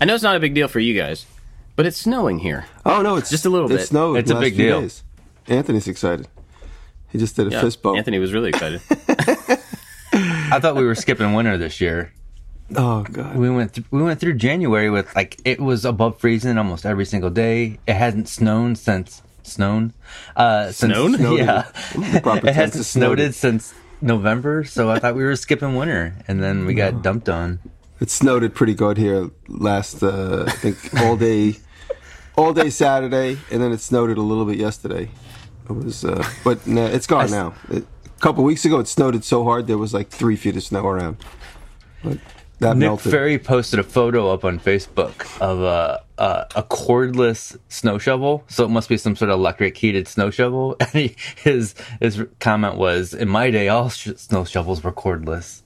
I know it's not a big deal for you guys, but it's snowing here. Oh no, it's Just a little It bit. snowed. It's a big few deal. days. Anthony's excited. He just did a Yeah, fist bump. Anthony was really excited. I thought we were skipping winter this year. Oh god. We went th- we went through January with like it was above freezing almost every single day. It hasn't snowed since snowed. Uh, since, Snowed? Snowed. Yeah, The proper it tense hasn't snowed. snowed since November. So I thought we were skipping winter, and then we got dumped on. It snowed it pretty good here last. Uh, I think all day, all day Saturday, and then it snowed a little bit yesterday. It was, uh, but no, it's gone now. It, a couple weeks ago, it snowed it so hard there was like three feet of snow around. But that Nick melted. Ferry posted a photo up on Facebook of a, a a cordless snow shovel. So it must be some sort of electric heated snow shovel. And he, his his comment was, "In my day, all sh- snow shovels were cordless."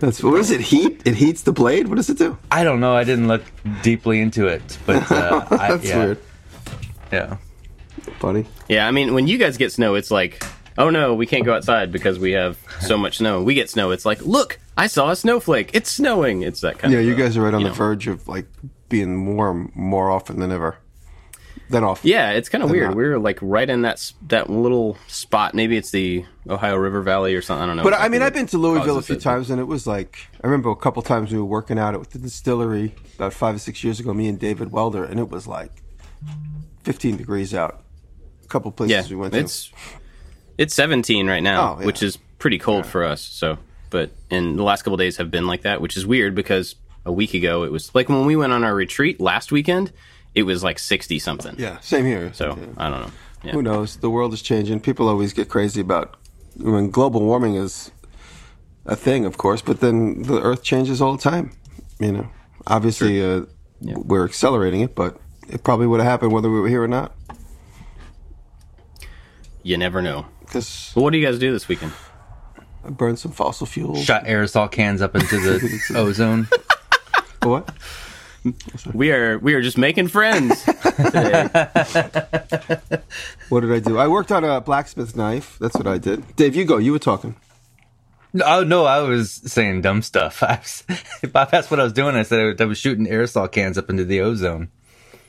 That's what is it? Heat? It heats the blade. What does it do? I don't know. I didn't look deeply into it, but uh, I, That's yeah, weird. Yeah. Funny. yeah, I mean, when you guys get snow, it's like, oh no, we can't go outside because we have so much snow. We get snow, it's like, look, I saw a snowflake. It's snowing. It's that kind Yeah, of. Yeah, you guys are right on the know. verge of like being warm more often than ever. Than off. Yeah, it's kind of weird. not. We're like right in that that little spot. Maybe it's the Ohio River Valley or something. I don't know. But I mean, I've been to Louisville a few it. times, and it was like I remember a couple times we were working out at the distillery about five or six years ago. Me and David Welder, and it was like 15 degrees out. A couple places Yeah, we went to. it's it's 17 right now, Oh, yeah. which is pretty cold for us. So, but in the last couple days have been like that, which is weird because a week ago it was like when we went on our retreat last weekend, it was like 60 something. yeah, same here. So Yeah. I don't know. Yeah. who knows? The world is changing. People always get crazy about when global warming is a thing, of course, but then the Earth changes all the time. You know, obviously uh, we're accelerating it, but it probably would have happened whether we were here or not. You never know. Because But what do you guys do this weekend? I burned some fossil fuels. Shot aerosol cans up into the ozone. What? We are we are just making friends today. What did I do? I worked on a blacksmith knife. That's what I did. Dave, you go. You were talking. No, oh no, I was saying dumb stuff. I was, if I that's what I was doing. I said I was, I was shooting aerosol cans up into the ozone,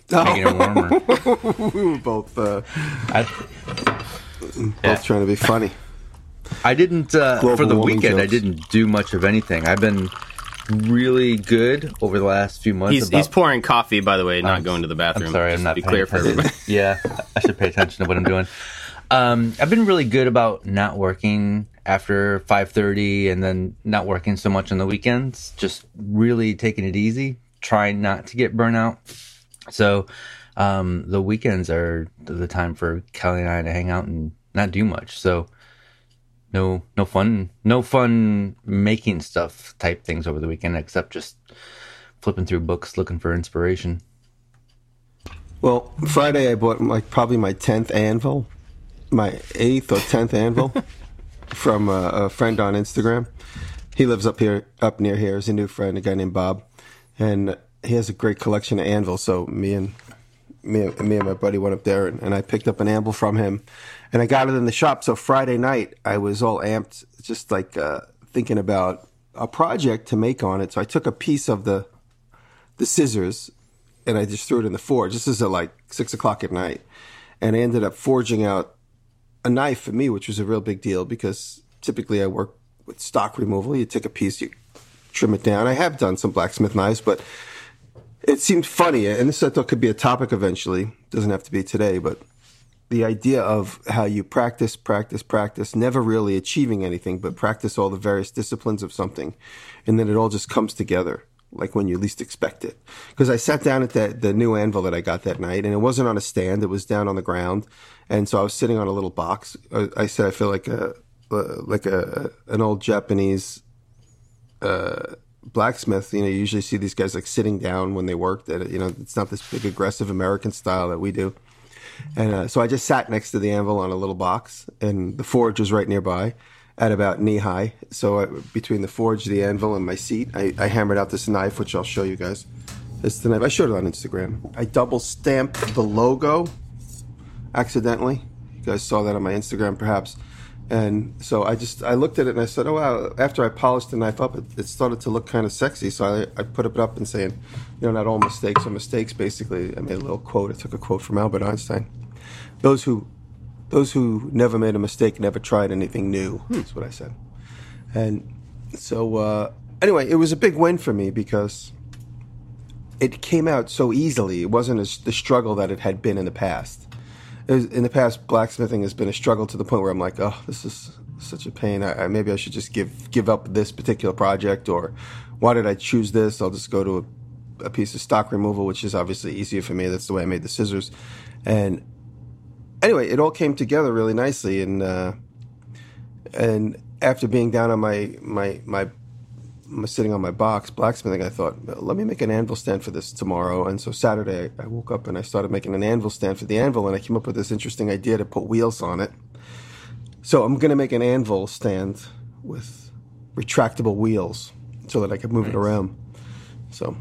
making it warmer. we were both uh, I, both trying to be funny. I didn't uh, for the warming weekend. I didn't do much of anything. I've been really good over the last few months. He's about- he's pouring coffee, by the way, not going to the bathroom. I'm sorry, just I'm not to be clear for attention. everybody. yeah, I should pay attention to what I'm doing. Um, I've been really good about not working after 5:30 and then not working so much on the weekends. Just really taking it easy, trying not to get burnout. So um, the weekends are the time for Kelly and I to hang out and not do much. So no no fun no fun making stuff type things over the weekend except just flipping through books looking for inspiration. Well, Friday I bought like probably my tenth anvil, my eighth or tenth anvil from a, a friend on Instagram. He lives up here, up near here. He's a new friend, a guy named Bob, and he has a great collection of anvils. So me and me, and- me and my buddy went up there, and, and I picked up an anvil from him, and I got it in the shop. So Friday night I was all amped, just like uh, thinking about a project to make on it. So I took a piece of the the scissors and I just threw it in the forge. This is at like six o'clock at night. And I ended up forging out a knife for me, which was a real big deal because typically I work with stock removal. You take a piece, you trim it down. I have done some blacksmith knives, but it seemed funny. And this I thought could be a topic eventually. Doesn't have to be today, but the idea of how you practice, practice, practice, never really achieving anything, but practice all the various disciplines of something. And then it all just comes together, like when you least expect it. Because I sat down at that, the new anvil that I got that night, and it wasn't on a stand, it was down on the ground. And so I was sitting on a little box. I, said, I feel like a, uh, like a, an old Japanese blacksmith, you know, you usually see these guys like sitting down when they work. That you know, it's not this big aggressive American style that we do. And uh, so I just sat next to the anvil on a little box, and the forge was right nearby, at about knee high. So I, between the forge, the anvil, and my seat, I, I hammered out this knife, which I'll show you guys. It's the knife. I showed it on Instagram. I double stamped the logo accidentally. You guys saw that on my Instagram, perhaps. And so I just I looked at it and I said, oh wow. After I polished the knife up, it, it started to look kind of sexy. So I, I put it up and saying, you know, not all mistakes are mistakes. Basically, I made a little quote. I took a quote from Albert Einstein. Those who those who never made a mistake never tried anything new. That's what I said. And so uh, anyway, it was a big win for me because it came out so easily. It wasn't as the struggle that it had been in the past. Was, in the past, blacksmithing has been a struggle to the point where I'm like, oh, this is such a pain. I, I, maybe I should just give give up this particular project, or why did I choose this? I'll just go to a, a piece of stock removal, which is obviously easier for me. That's the way I made the scissors. And anyway, it all came together really nicely, and uh, and after being down on my my my sitting on my box blacksmithing, I thought, let me make an anvil stand for this tomorrow. And so Saturday, I woke up and I started making an anvil stand for the anvil, and I came up with this interesting idea to put wheels on it. So I'm going to make an anvil stand with retractable wheels so that I can move nice. it around. So,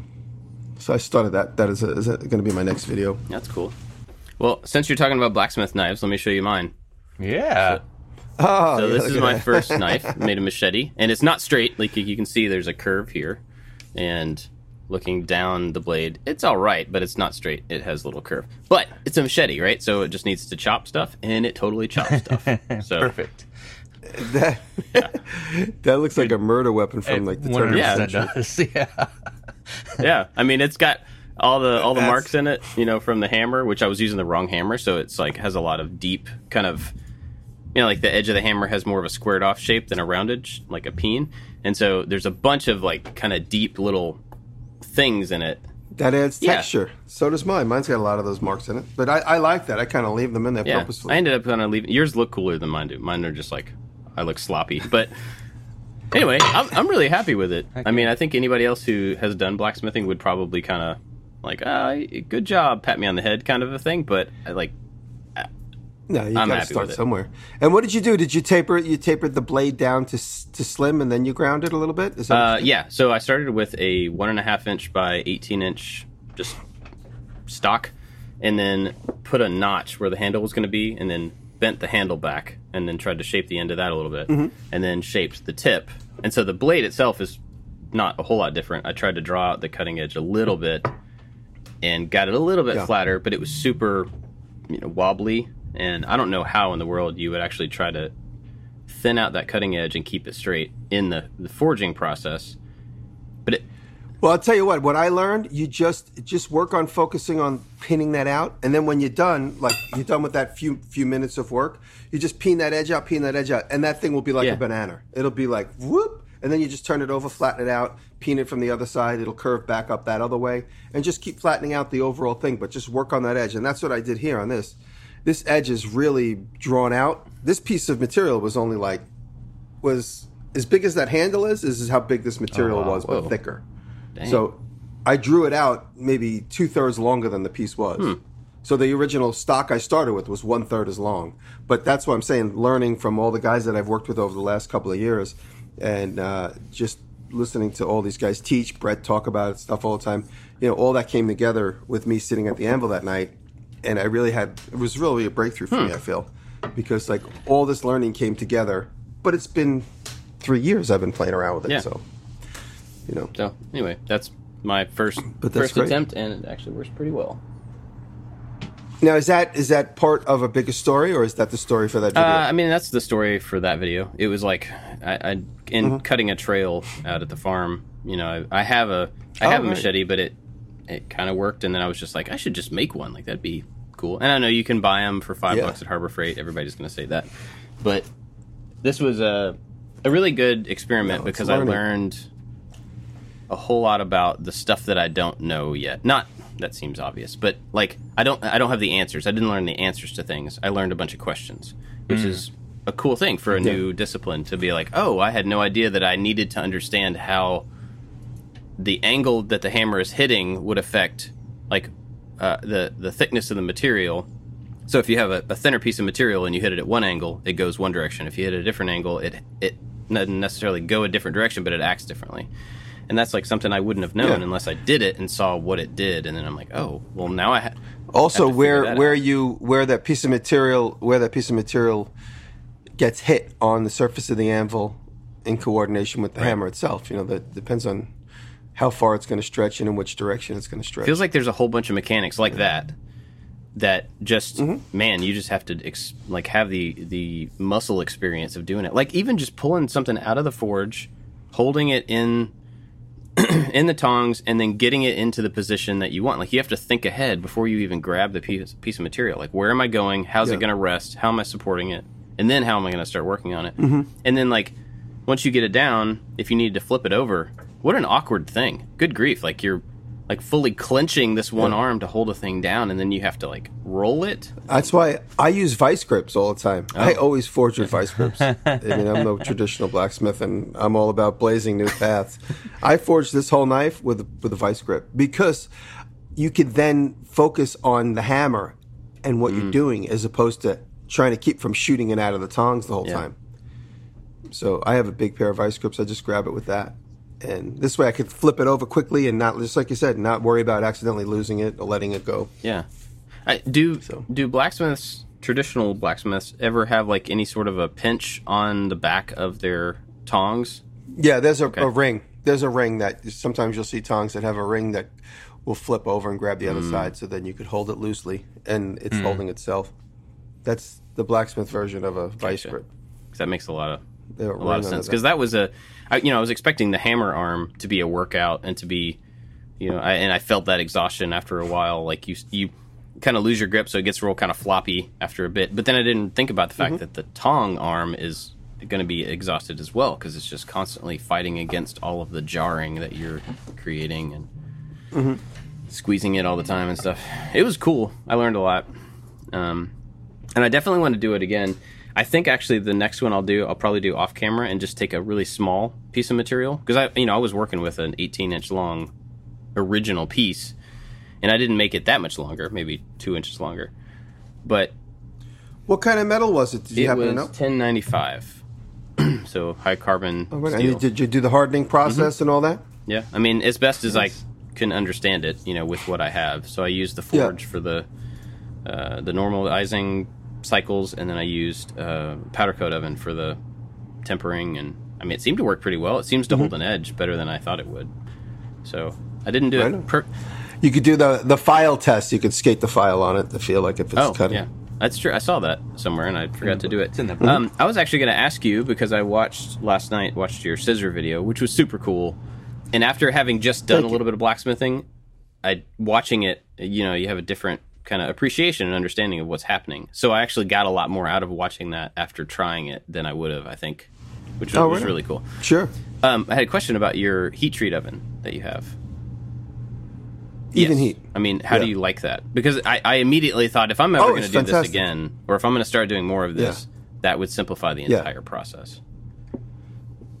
so I started that. That is, is going to be my next video. That's cool. Well, since you're talking about blacksmith knives, let me show you mine. Yeah. So, Oh, so this is my first knife, made a machete, and it's not straight. Like you can see, there's a curve here, and looking down the blade, it's all right, but it's not straight. It has a little curve, but it's a machete, right? So it just needs to chop stuff, and it totally chops stuff. So perfect. That yeah. that looks like a murder weapon from like the turn yeah, of the century. Yeah, yeah. I mean, it's got all the all the That's... marks in it, you know, from the hammer, which I was using the wrong hammer, so it's like has a lot of deep kind of you know, like the edge of the hammer has more of a squared off shape than a rounded, like a peen. And so there's a bunch of like kind of deep little things in it. That adds texture. Yeah. So does mine. Mine's got a lot of those marks in it, but I, I like that. I kind of leave them in there yeah. purposefully. I ended up kind of leaving. Yours look cooler than mine do. Mine are just like I look sloppy, but. Anyway, I'm, I'm really happy with it. I mean, I think anybody else who has done blacksmithing would probably kind of like, ah, good job, pat me on the head, kind of a thing. But I like no, you got to start somewhere. And what did you do? Did you taper? You tapered the blade down to to slim, and then you ground it a little bit. Uh, yeah. So I started with a one and a half inch by eighteen inch, just stock, and then put a notch where the handle was going to be, and then bent the handle back, and then tried to shape the end of that a little bit, mm-hmm. and then shaped the tip. And so the blade itself is not a whole lot different. I tried to draw out the cutting edge a little bit, and got it a little bit yeah. flatter, but it was super, you know, wobbly and I don't know how in the world you would actually try to thin out that cutting edge and keep it straight in the, the forging process. But it, well, I'll tell you what. What I learned, you just just work on focusing on peening that out, and then when you're done, like you're done with that few few minutes of work, you just peen that edge out, peen that edge out, and that thing will be like yeah. a banana. It'll be like whoop, and then you just turn it over, flatten it out, peen it from the other side. It'll curve back up that other way, and just keep flattening out the overall thing. But just work on that edge, and that's what I did here on this this edge is really drawn out. This piece of material was only like was as big as that handle is. This is how big this material oh, wow. was, but thicker. Dang. So I drew it out maybe two thirds longer than the piece was. Hmm. So the original stock I started with was one third as long. But that's what I'm saying. Learning from all the guys that I've worked with over the last couple of years, and uh, just listening to all these guys teach, Brett talk about stuff all the time. You know, all that came together with me sitting at the anvil that night and I really had it was really a breakthrough for hmm. me. I feel because like all this learning came together, but it's been three years I've been playing around with it. Yeah. So you know. So anyway, that's my first but first great. attempt, and it actually works pretty well. Now is that is that part of a bigger story, or is that the story for that video? Uh, I mean, that's the story for that video. It was like I, I in mm-hmm. cutting a trail out at the farm. You know, I, I have a I oh, have a machete, but it it kind of worked, and then I was just like, I should just make one. Like that'd be cool. And I know you can buy them for five yeah. bucks at Harbor Freight. Everybody's going to say that, but this was a a really good experiment no, because I learned a whole lot about the stuff that I don't know yet. Not that seems obvious, but like I don't I don't have the answers. I didn't learn the answers to things. I learned a bunch of questions, which mm. is a cool thing for a yeah. new discipline to be like, oh, I had no idea that I needed to understand how the angle that the hammer is hitting would affect like uh, the the thickness of the material. So if you have a, a, thinner piece of material and you hit it at one angle, it goes one direction. If you hit it a different angle, it it doesn't necessarily go a different direction, but it acts differently. And that's like something I wouldn't have known yeah. unless I did it and saw what it did, and then I'm like, oh, well now I ha- also where where out. you where that piece of material where that piece of material gets hit on the surface of the anvil in coordination with the right. hammer itself. You know, that depends on how far it's going to stretch and in which direction it's going to stretch. Feels like there's a whole bunch of mechanics like that that just mm-hmm. man, you just have to ex- like have the the muscle experience of doing it. Like even just pulling something out of the forge, holding it in in the tongs and then getting it into the position that you want. Like you have to think ahead before you even grab the piece piece of material. Like where am I going? How's yeah. it going to rest? How am I supporting it? And then how am I going to start working on it? Mm-hmm. And then like once you get it down, if you need to flip it over, what an awkward thing. Good grief. Like you're like fully clenching this one yeah. arm to hold a thing down and then you have to like roll it. That's why I use vice grips all the time. Oh. I always forge with vice grips. I mean, I'm no traditional blacksmith and I'm all about blazing new paths. I forged this whole knife with with a vice grip because you could then focus on the hammer and what mm. you're doing as opposed to trying to keep from shooting it out of the tongs the whole yeah. time. So I have a big pair of vice grips. I just grab it with that and this way I could flip it over quickly and not just like you said, not worry about accidentally losing it or letting it go. Yeah. I, do so. do blacksmiths traditional blacksmiths ever have like any sort of a pinch on the back of their tongs? Yeah, there's a, okay. a ring. There's a ring that sometimes you'll see tongs that have a ring that will flip over and grab the other mm. side, so then you could hold it loosely and it's mm. holding itself. That's the blacksmith version of a vice grip. Because That makes a lot of a lot of sense because that was a I, you know, I was expecting the hammer arm to be a workout and to be, you know, I, and I felt that exhaustion after a while. Like you, you kind of lose your grip, so it gets real kind of floppy after a bit. But then I didn't think about the fact mm-hmm. that the tong arm is going to be exhausted as well because it's just constantly fighting against all of the jarring that you're creating and mm-hmm. squeezing it all the time and stuff. It was cool. I learned a lot, um, and I definitely want to do it again. I think actually the next one I'll do, I'll probably do off camera and just take a really small piece of material because I, you know, I was working with an 18 inch long original piece, and I didn't make it that much longer, maybe two inches longer. But what kind of metal was it? Did you it happen to know? 1095, so high carbon. Oh, did you do the hardening process mm-hmm. and all that? Yeah, I mean, as best as nice. I can understand it, you know, with what I have. So I used the forge yeah. for the uh, the normalizing cycles, and then I used uh, powder coat oven for the tempering. And I mean, it seemed to work pretty well. It seems to mm-hmm. hold an edge better than I thought it would. So I didn't do it. Per- you could do the the file test. You could skate the file on it to feel like if it's oh, cutting. Yeah. That's true. I saw that somewhere, and I forgot to do it. Um, I was actually going to ask you because I watched last night, watched your scissor video, which was super cool. And after having just done Thank a little you. bit of blacksmithing, I watching it, you know, you have a different kind of appreciation and understanding of what's happening. So I actually got a lot more out of watching that after trying it than I would have, I think, which oh, was, really? really cool. Sure. Um, I had a question about your heat treat oven that you have. Even yes. heat. I mean, how yeah. do you like that? Because I, I immediately thought if I'm ever oh, going to do fantastic. this again, or if I'm going to start doing more of this, yeah. that would simplify the entire yeah. process.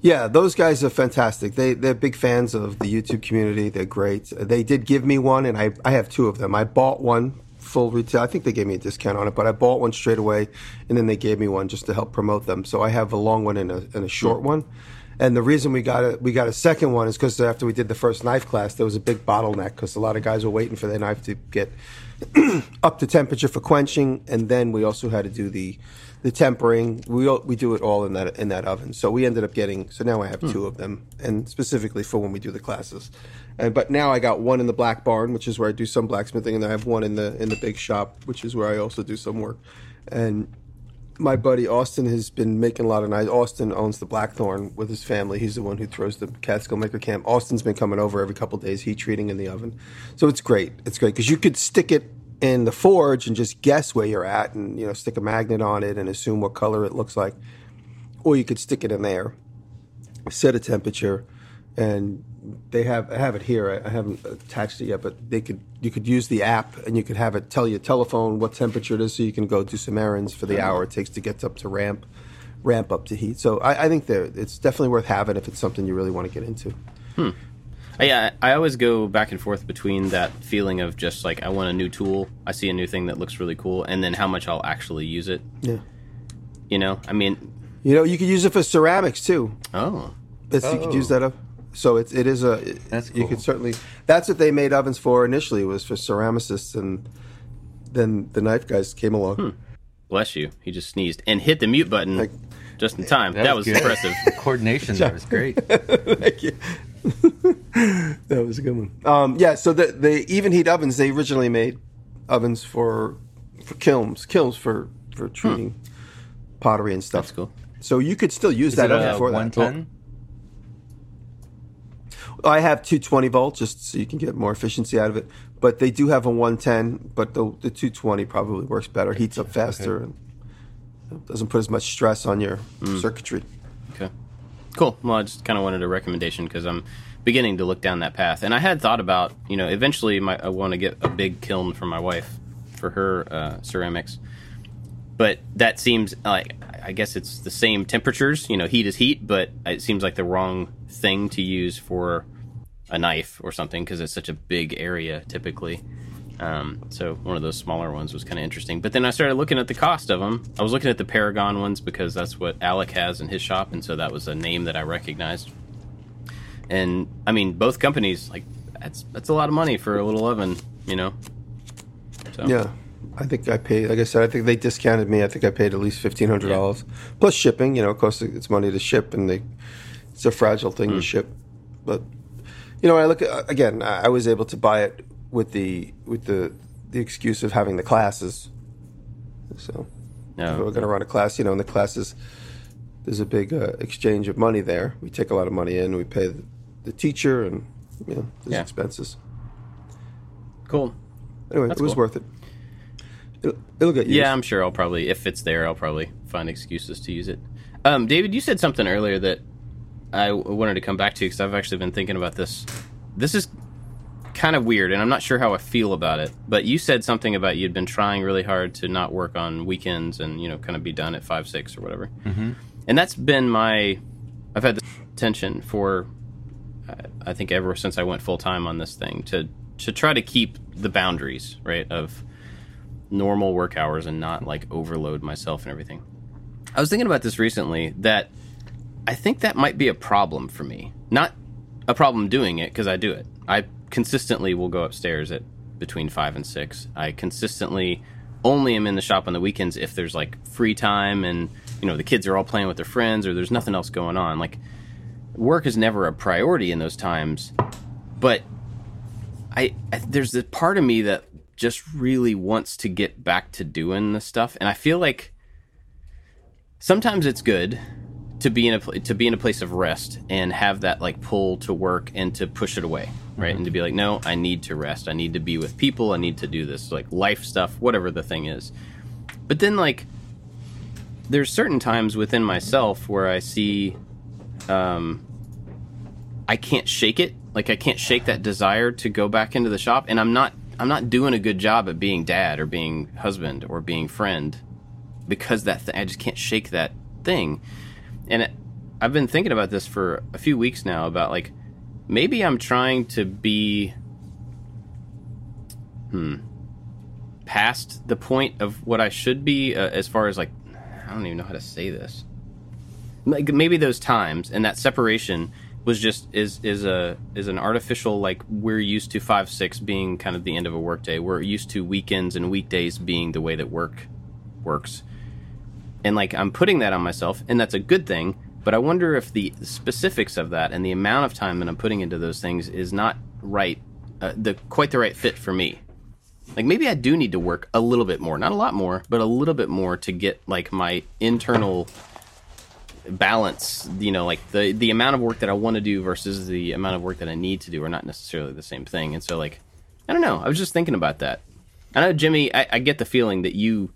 Yeah, those guys are fantastic. They they're big fans of the YouTube community. They're great. They did give me one, and I I have two of them. I bought one full retail. I think they gave me a discount on it, but I bought one straight away, and then they gave me one just to help promote them. So I have a long one and a, and a short mm one. And the reason we got a we got a second one is because after we did the first knife class, there was a big bottleneck because a lot of guys were waiting for their knife to get up to temperature for quenching, and then we also had to do the the tempering. We we do it all in that in that oven. So we ended up getting. So now I have hmm. two of them, and specifically for when we do the classes. And, but now I got one in the black barn, which is where I do some blacksmithing, and I have one in the in the big shop, which is where I also do some work. And my buddy Austin has been making a lot of knives. Austin owns the Blackthorne with his family. He's the one who throws the Catskill Maker Camp. Austin's been coming over every couple days, heat treating in the oven. So it's great. It's great because you could stick it in the forge and just guess where you're at, and you know stick a magnet on it and assume what color it looks like, or you could stick it in there, set a temperature, and they have I have it here. I, haven't attached it yet, but they could you could use the app and you could have it tell your telephone what temperature it is, so you can go do some errands for the hour it takes to get up to ramp ramp up to heat. So I, I think there it's definitely worth having if it's something you really want to get into. Hmm. Yeah, I always go back and forth between that feeling of just like I want a new tool, I see a new thing that looks really cool, and then how much I'll actually use it. Yeah. You know, I mean, you know, you could use it for ceramics too. Oh. It's, oh. You could use that up. So it's it is a that's cool. you could certainly that's what they made ovens for initially was for ceramicists and then the knife guys came along. Hmm. Bless you. He just sneezed and hit the mute button Like- just in time. That, That was, was impressive. Coordination there was great. Thank you. that was a good one. Um, yeah, so the the Evenheat ovens they originally made ovens for for kilns, kilns for for treating pottery and stuff. That's cool. So you could still use Is that it oven a for that. 110? I have 220 volt just so you can get more efficiency out of it. But they do have a 110, but the, the 220 probably works better, heats up faster, and doesn't put as much stress on your circuitry. Okay. Cool. Well, I just kind of wanted a recommendation because I'm beginning to look down that path. And I had thought about, you know, eventually my, I want to get a big kiln for my wife for her uh, ceramics. But that seems like, I guess it's the same temperatures. You know, heat is heat, but it seems like the wrong thing to use for a knife or something because it's such a big area typically. Um, so one of those smaller ones was kind of interesting. But then I started looking at the cost of them. I was looking at the Paragon ones because that's what Alec has in his shop, and so that was a name that I recognized. And I mean, both companies like that's that's a lot of money for a little oven, you know. So Yeah. I think I paid, like I said, I think they discounted me. I think I paid at least $1,500 plus shipping. You know, it costs it's money to ship, and they, it's a fragile thing to ship. But, you know, I look at, again, I was able to buy it with the, with the, the excuse of having the classes. So, if we're going to run a class, you know, in the classes, there's a big uh, exchange of money there. We take a lot of money in, we pay the, the teacher, and, you know, there's Yeah. expenses. cool. Anyway, That's it was cool. worth it. It'll, it'll get used. Yeah, I'm sure I'll probably if it's there, I'll probably find excuses to use it. Um, David, you said something earlier that I wanted to come back to because I've actually been thinking about this. This is kind of weird, and I'm not sure how I feel about it. But you said something about you'd been trying really hard to not work on weekends and you know kind of be done at five six or whatever. Mm-hmm. And that's been my I've had this tension for I- I think ever since I went full time on this thing to to try to keep the boundaries right of normal work hours and not like overload myself and everything. I was thinking about this recently that I think that might be a problem for me. Not a problem doing it because I do it. I consistently will go upstairs at between 5 and 6. I consistently only am in the shop on the weekends if there's like free time and you know the kids are all playing with their friends or there's nothing else going on. Like work is never a priority in those times. But I, I there's a part of me that just really wants to get back to doing the stuff, and I feel like sometimes it's good to be in a to be in a place of rest and have that like pull to work and to push it away, right? And to be like, no, I need to rest. I need to be with people. I need to do this like life stuff, whatever the thing is. But then like there's certain times within myself where I see um I can't shake it. Like I can't shake that desire to go back into the shop and I'm not I'm not doing a good job at being dad or being husband or being friend because that th- I just can't shake that thing. And it, I've been thinking about this for a few weeks now about like maybe I'm trying to be hmm past the point of what I should be uh, as far as like I don't even know how to say this. Like maybe those times and that separation was just is is a is an artificial like we're used to five six being kind of the end of a workday. We're used to weekends and weekdays being the way that work works. And like I'm putting that on myself and that's a good thing, but I wonder if the specifics of that and the amount of time that I'm putting into those things is not right uh, the quite the right fit for me. Like maybe I do need to work a little bit more, not a lot more, but a little bit more to get like my internal balance. You know, like the the amount of work that I want to do versus the amount of work that I need to do are not necessarily the same thing. And so, like, I don't know. I was just thinking about that. I know, Jimmy. I, I get the feeling that you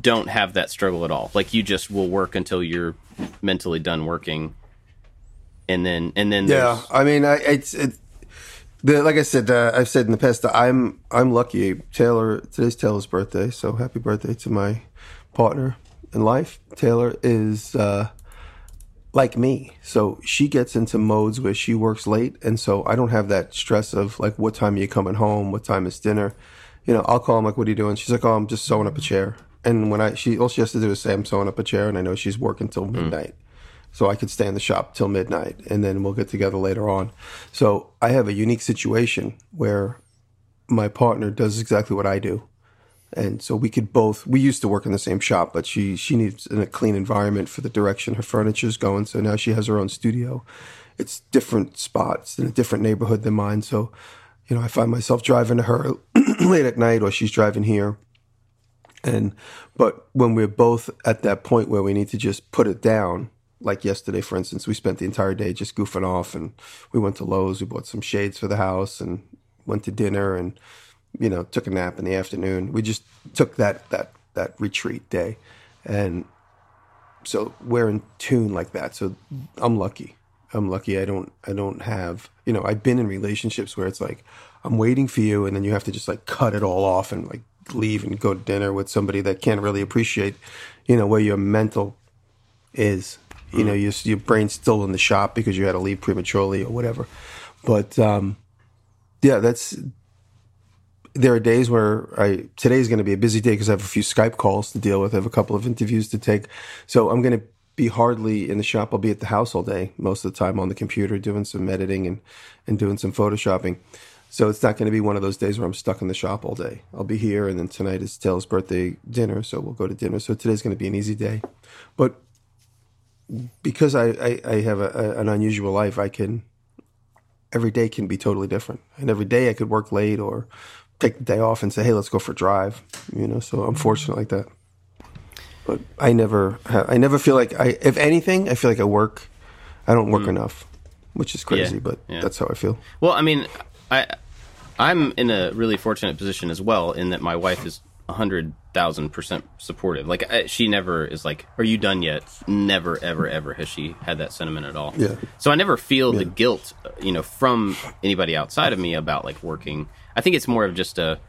don't have that struggle at all. Like you just will work until you're mentally done working, and then and then Yeah, I mean, I, it's it. The, like I said, uh, I've said in the past that I'm I'm lucky. Taylor, today's Taylor's birthday, so happy birthday to my partner in life. Taylor is uh, like me, so she gets into modes where she works late, and so I don't have that stress of like what time are you coming home, what time is dinner. You know, I'll call him like, "What are you doing?" She's like, "Oh, I'm just sewing up a chair." And when I she all she has to do is say, "I'm sewing up a chair," and I know she's working till midnight so I could stay in the shop till midnight, and then we'll get together later on. So I have a unique situation where my partner does exactly what I do, and so we could both. We used to work in the same shop, but she she needs a clean environment for the direction her furniture's going. So now she has her own studio. It's different spots in a different neighborhood than mine. So, you know, I find myself driving to her late at night, or she's driving here. And but when we're both at that point where we need to just put it down, like yesterday, for instance, we spent the entire day just goofing off, and we went to Lowe's, we bought some shades for the house, and went to dinner, and you know, took a nap in the afternoon. We just took that that that retreat day, and so we're in tune like that. So I'm lucky. I'm lucky. I don't I don't have you know I've been in relationships where it's like I'm waiting for you, and then you have to just like cut it all off and like leave and go to dinner with somebody that can't really appreciate you know where your mental is. You know, your your brain's still in the shop because you had to leave prematurely or whatever. But um, yeah, that's there are days where I today is going to be a busy day because I have a few Skype calls to deal with. I have a couple of interviews to take, so I'm going to be hardly in the shop. I'll be at the house all day most of the time on the computer doing some editing and and doing some photoshopping. So it's not going to be one of those days where I'm stuck in the shop all day. I'll be here, and then tonight is Taylor's birthday dinner, so we'll go to dinner. So today's going to be an easy day, but because I, I, I have a, a, an unusual life, I can every day can be totally different, and every day I could work late or take the day off and say, "Hey, let's go for a drive." You know, so I'm fortunate like that. But I never, I never feel like I. If anything, I feel like I work. I don't work mm. enough, which is crazy, yeah, but yeah. that's how I feel. Well, I mean, I, I'm in a really fortunate position as well in that my wife is hundred thousand percent supportive. Like I, she never is like, "Are you done yet?" Never, ever, ever has she had that sentiment at all. Yeah. So I never feel yeah. the guilt, you know, from anybody outside of me about like working. I think it's more of just a.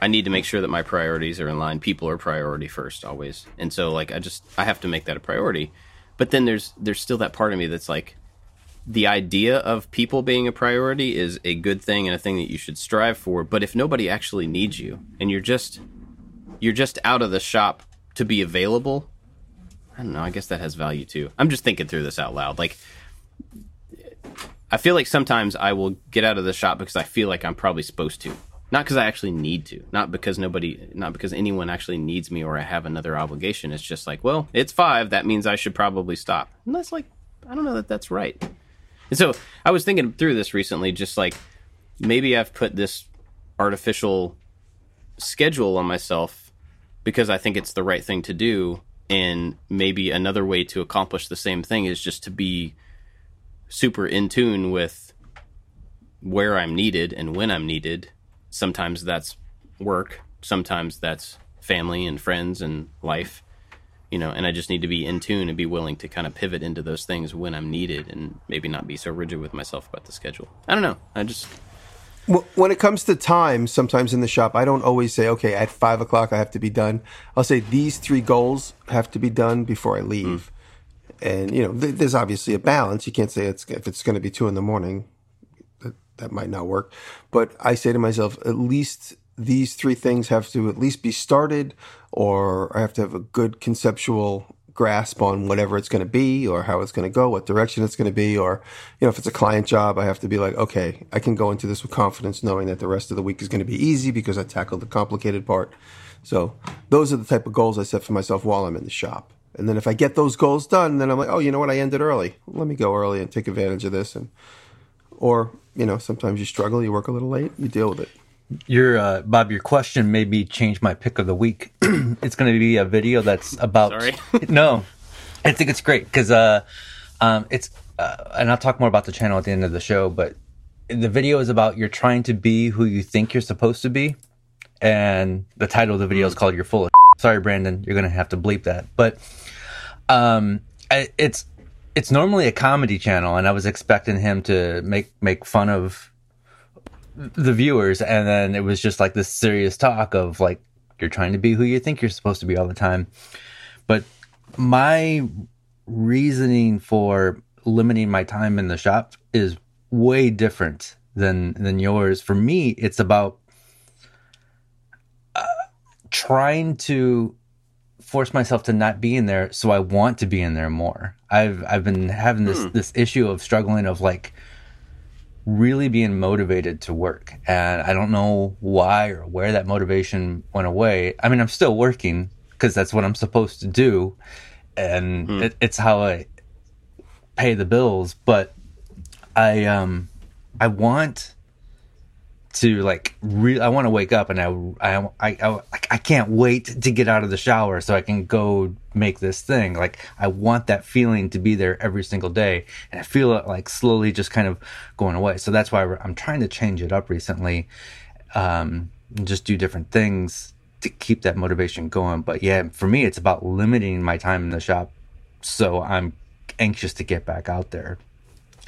I need to make sure that my priorities are in line. People are priority first always, and so like I just I have to make that a priority. But then there's there's still that part of me that's like, the idea of people being a priority is a good thing and a thing that you should strive for. But if nobody actually needs you and you're just you're just out of the shop to be available, I don't know. I guess that has value too. I'm just thinking through this out loud. Like, I feel like sometimes I will get out of the shop because I feel like I'm probably supposed to, not because I actually need to, not because nobody, not because anyone actually needs me or I have another obligation. It's just like, well, it's five. That means I should probably stop. And that's like, I don't know that that's right. And so I was thinking through this recently, just like maybe I've put this artificial schedule on myself because I think it's the right thing to do. And maybe another way to accomplish the same thing is just to be super in tune with where I'm needed and when I'm needed. Sometimes that's work, sometimes that's family and friends and life you know, and I just need to be in tune and be willing to kind of pivot into those things when I'm needed and maybe not be so rigid with myself about the schedule. I don't know. I just. When it comes to time, sometimes in the shop, I don't always say, okay, at five o'clock I have to be done. I'll say these three goals have to be done before I leave. Mm. And, you know, th- there's obviously a balance. You can't say it's, if it's going to be two in the morning, that, that might not work. But I say to myself, at least these three things have to at least be started, or I have to have a good conceptual grasp on whatever it's going to be, or how it's going to go, what direction it's going to be, or you know, if it's a client job, I have to be like, okay, I can go into this with confidence, knowing that the rest of the week is going to be easy because I tackled the complicated part. So those are the type of goals I set for myself while I'm in the shop. And then if I get those goals done, then I'm like, oh, you know what? I ended early. Let me go early and take advantage of this. And or you know, sometimes you struggle, you work a little late, you deal with it. Your uh, Bob, your question made me change my pick of the week. it's going to be a video that's about. Sorry. no, I think it's great because uh, um, it's, uh, and I'll talk more about the channel at the end of the show. But the video is about you're trying to be who you think you're supposed to be, and the title of the video is called "You're Full of." Sorry, Brandon, you're going to have to bleep that. But um, I, it's it's normally a comedy channel, and I was expecting him to make make fun of the viewers, and then it was just like this serious talk of like you're trying to be who you think you're supposed to be all the time. But my reasoning for limiting my time in the shop is way different than than yours. For me, it's about uh, trying to force myself to not be in there so I want to be in there more. I've I've been having this hmm. this issue of struggling of like really being motivated to work. And I don't know why or where that motivation went away. I mean, I'm still working because that's what I'm supposed to do. And mm. it, it's how I pay the bills. But I, um, I want to like re- I want to wake up and I, I I I I can't wait to get out of the shower so I can go make this thing. Like I want that feeling to be there every single day, and I feel it like slowly just kind of going away. So that's why I'm trying to change it up recently, um, and just do different things to keep that motivation going. But yeah, for me, it's about limiting my time in the shop, so I'm anxious to get back out there.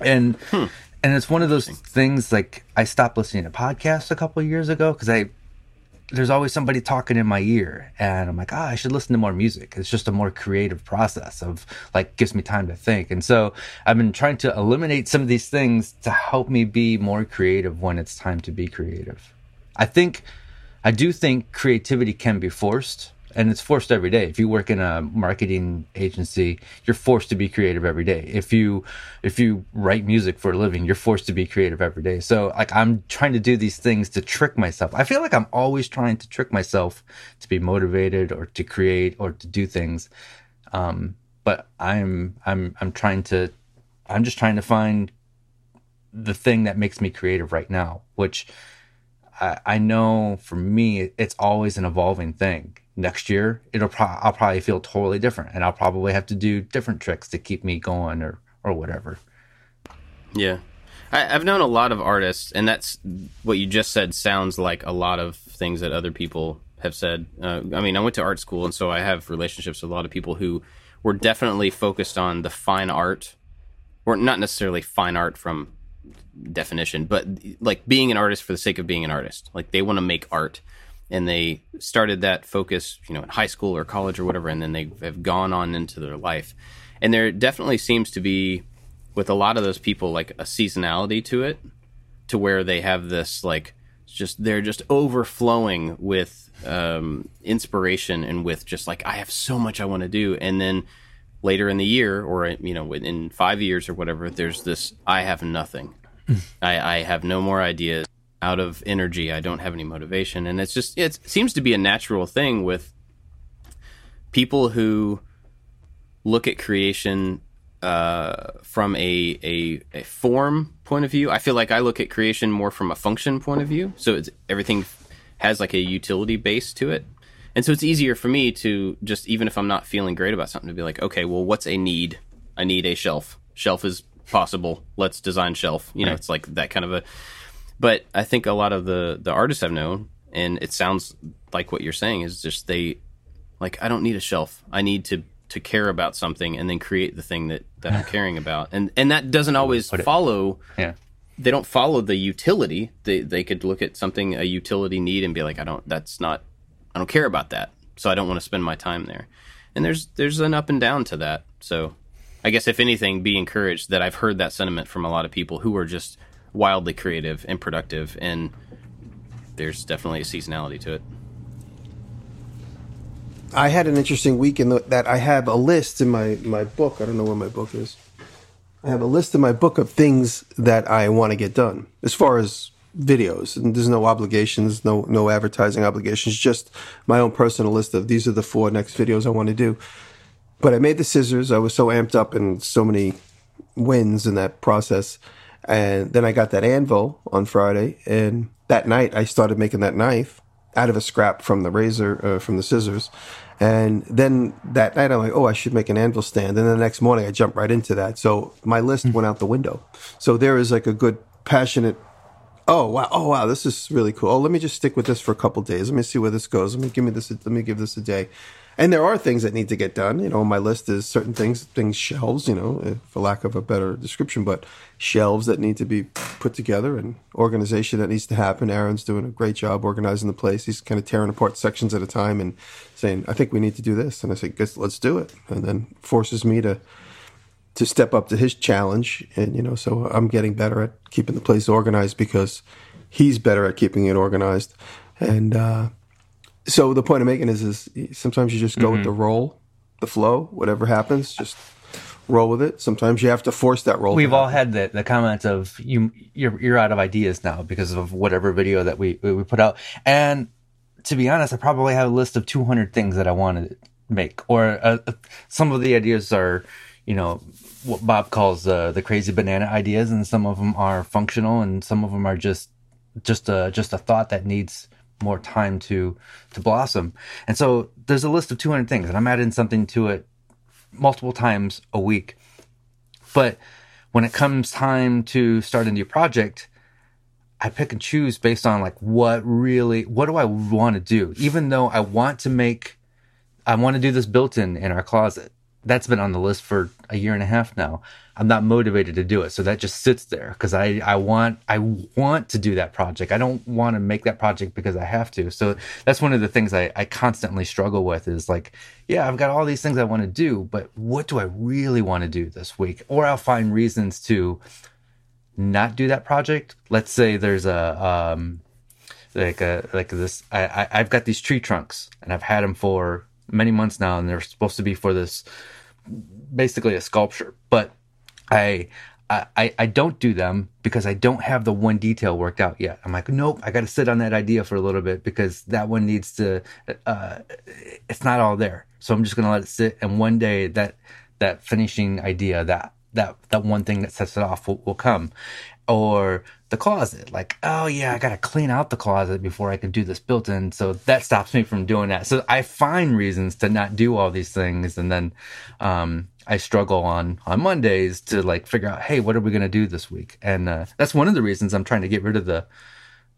And hmm and it's one of those things like I stopped listening to podcasts a couple years ago because I there's always somebody talking in my ear and I'm like, ah, oh, I should listen to more music. It's just a more creative process of like gives me time to think. And so I've been trying to eliminate some of these things to help me be more creative when it's time to be creative. I think I do think creativity can be forced and it's forced every day. If you work in a marketing agency, you're forced to be creative every day. If you if you write music for a living, you're forced to be creative every day. So like I'm trying to do these things to trick myself. I feel like I'm always trying to trick myself to be motivated or to create or to do things. Um, but I'm I'm I'm trying to I'm just trying to find the thing that makes me creative right now, which I, I know for me it's always an evolving thing next year it'll pro- I'll probably feel totally different and I'll probably have to do different tricks to keep me going or or whatever. Yeah. I, have known a lot of artists and that's what you just said sounds like a lot of things that other people have said. Uh, I mean, I went to art school and so I have relationships with a lot of people who were definitely focused on the fine art or not necessarily fine art from definition, but like being an artist for the sake of being an artist. Like they want to make art and they started that focus, you know, in high school or college or whatever, and then they have gone on into their life. And there definitely seems to be, with a lot of those people, like a seasonality to it, to where they have this like just they're just overflowing with um, inspiration and with just like I have so much I want to do, and then later in the year or you know in five years or whatever, there's this I have nothing. Mm. I, I have no more ideas out of energy. I don't have any motivation, and it's just it seems to be a natural thing with people who look at creation uh, from a, a, a form point of view. I feel like I look at creation more from a function point of view. So it's everything has like a utility base to it. And so it's easier for me to just even if I'm not feeling great about something to be like, okay, well, what's a need? I need a shelf. Shelf is possible. Let's design shelf. You know, right. it's like that kind of a but I think a lot of the the artists I've known, and it sounds like what you're saying is just they like I don't need a shelf. I need to to care about something and then create the thing that that I'm caring about. And and that doesn't always follow. Yeah. They don't follow the utility. They they could look at something a utility need and be like, I don't. That's not. I don't care about that. So I don't want to spend my time there. And there's there's an up and down to that. So I guess if anything, be encouraged that I've heard that sentiment from a lot of people who are just wildly creative and productive, and there's definitely a seasonality to it. I had an interesting week in the, that I have a list in my, my book. I don't know where my book is. I have a list in my book of things that I want to get done as far as videos. And there's no obligations, no no advertising obligations, just my own personal list of these are the four next videos I want to do. But I made the scissors. I was so amped up and so many wins in that process and then I got that anvil on Friday, and that night I started making that knife out of a scrap from the razor, uh, from the scissors. And then that night I'm like, oh, I should make an anvil stand. And then the next morning I jumped right into that. So my list mm-hmm. went out the window. So there is like a good passionate oh wow oh wow this is really cool oh let me just stick with this for a couple days let me see where this goes let me give me this let me give this a day and there are things that need to get done. You know, my list is certain things, things shelves. You know, eh, for lack of a better description, but shelves that need to be put together and organization that needs to happen. Aaron's doing a great job organizing the place. He's kind of tearing apart sections at a time and saying, "I think we need to do this," and I say, "Guess let's do it," and then forces me to to step up to his challenge. And you know, so I'm getting better at keeping the place organized because he's better at keeping it organized, and. uh so the point I'm making is, is sometimes you just go mm-hmm. with the roll, the flow, whatever happens, just roll with it. Sometimes you have to force that roll. We've all had the, the comments of you you're you're out of ideas now because of whatever video that we we put out. And to be honest, I probably have a list of 200 things that I want to make, or uh, some of the ideas are, you know, what Bob calls uh, the crazy banana ideas, and some of them are functional, and some of them are just just a just a thought that needs more time to to blossom. And so there's a list of 200 things, and I'm adding something to it multiple times a week. But when it comes time to start a new project, I pick and choose based on like what really what do I want to do? Even though I want to make I want to do this built in in our closet that's been on the list for a year and a half now. I'm not motivated to do it. So that just sits there because I, I want I want to do that project. I don't want to make that project because I have to. So that's one of the things I, I constantly struggle with is like, yeah, I've got all these things I want to do, but what do I really want to do this week? Or I'll find reasons to not do that project. Let's say there's a um like a like this I, I I've got these tree trunks and I've had them for many months now and they're supposed to be for this basically a sculpture, but I, I, I don't do them because I don't have the one detail worked out yet. I'm like, nope, I got to sit on that idea for a little bit because that one needs to, uh, it's not all there. So I'm just going to let it sit. And one day that, that finishing idea, that, that, that one thing that sets it off will, will come or the closet. Like, oh yeah, I got to clean out the closet before I can do this built in. So that stops me from doing that. So I find reasons to not do all these things. And then, um, I struggle on, on Mondays to like figure out, Hey, what are we going to do this week? And, uh, that's one of the reasons I'm trying to get rid of the,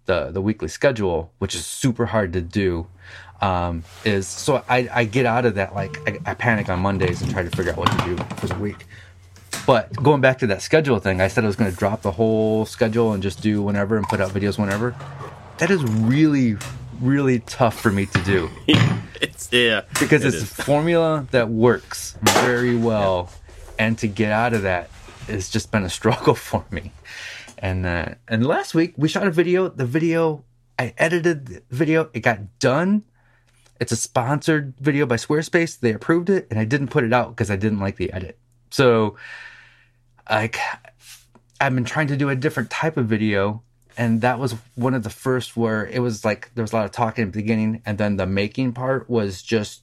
the, the weekly schedule, which is super hard to do. Um, is so I, I get out of that, like I, I panic on Mondays and try to figure out what to do for the week. But going back to that schedule thing, I said I was going to drop the whole schedule and just do whenever and put out videos whenever. That is really, really tough for me to do. it's yeah, because it it's is. a formula that works very well, and to get out of that has just been a struggle for me. And uh, and last week we shot a video. The video I edited the video. It got done. It's a sponsored video by Squarespace. They approved it, and I didn't put it out because I didn't like the edit. So like I've been trying to do a different type of video and that was one of the first where it was like there was a lot of talking at the beginning and then the making part was just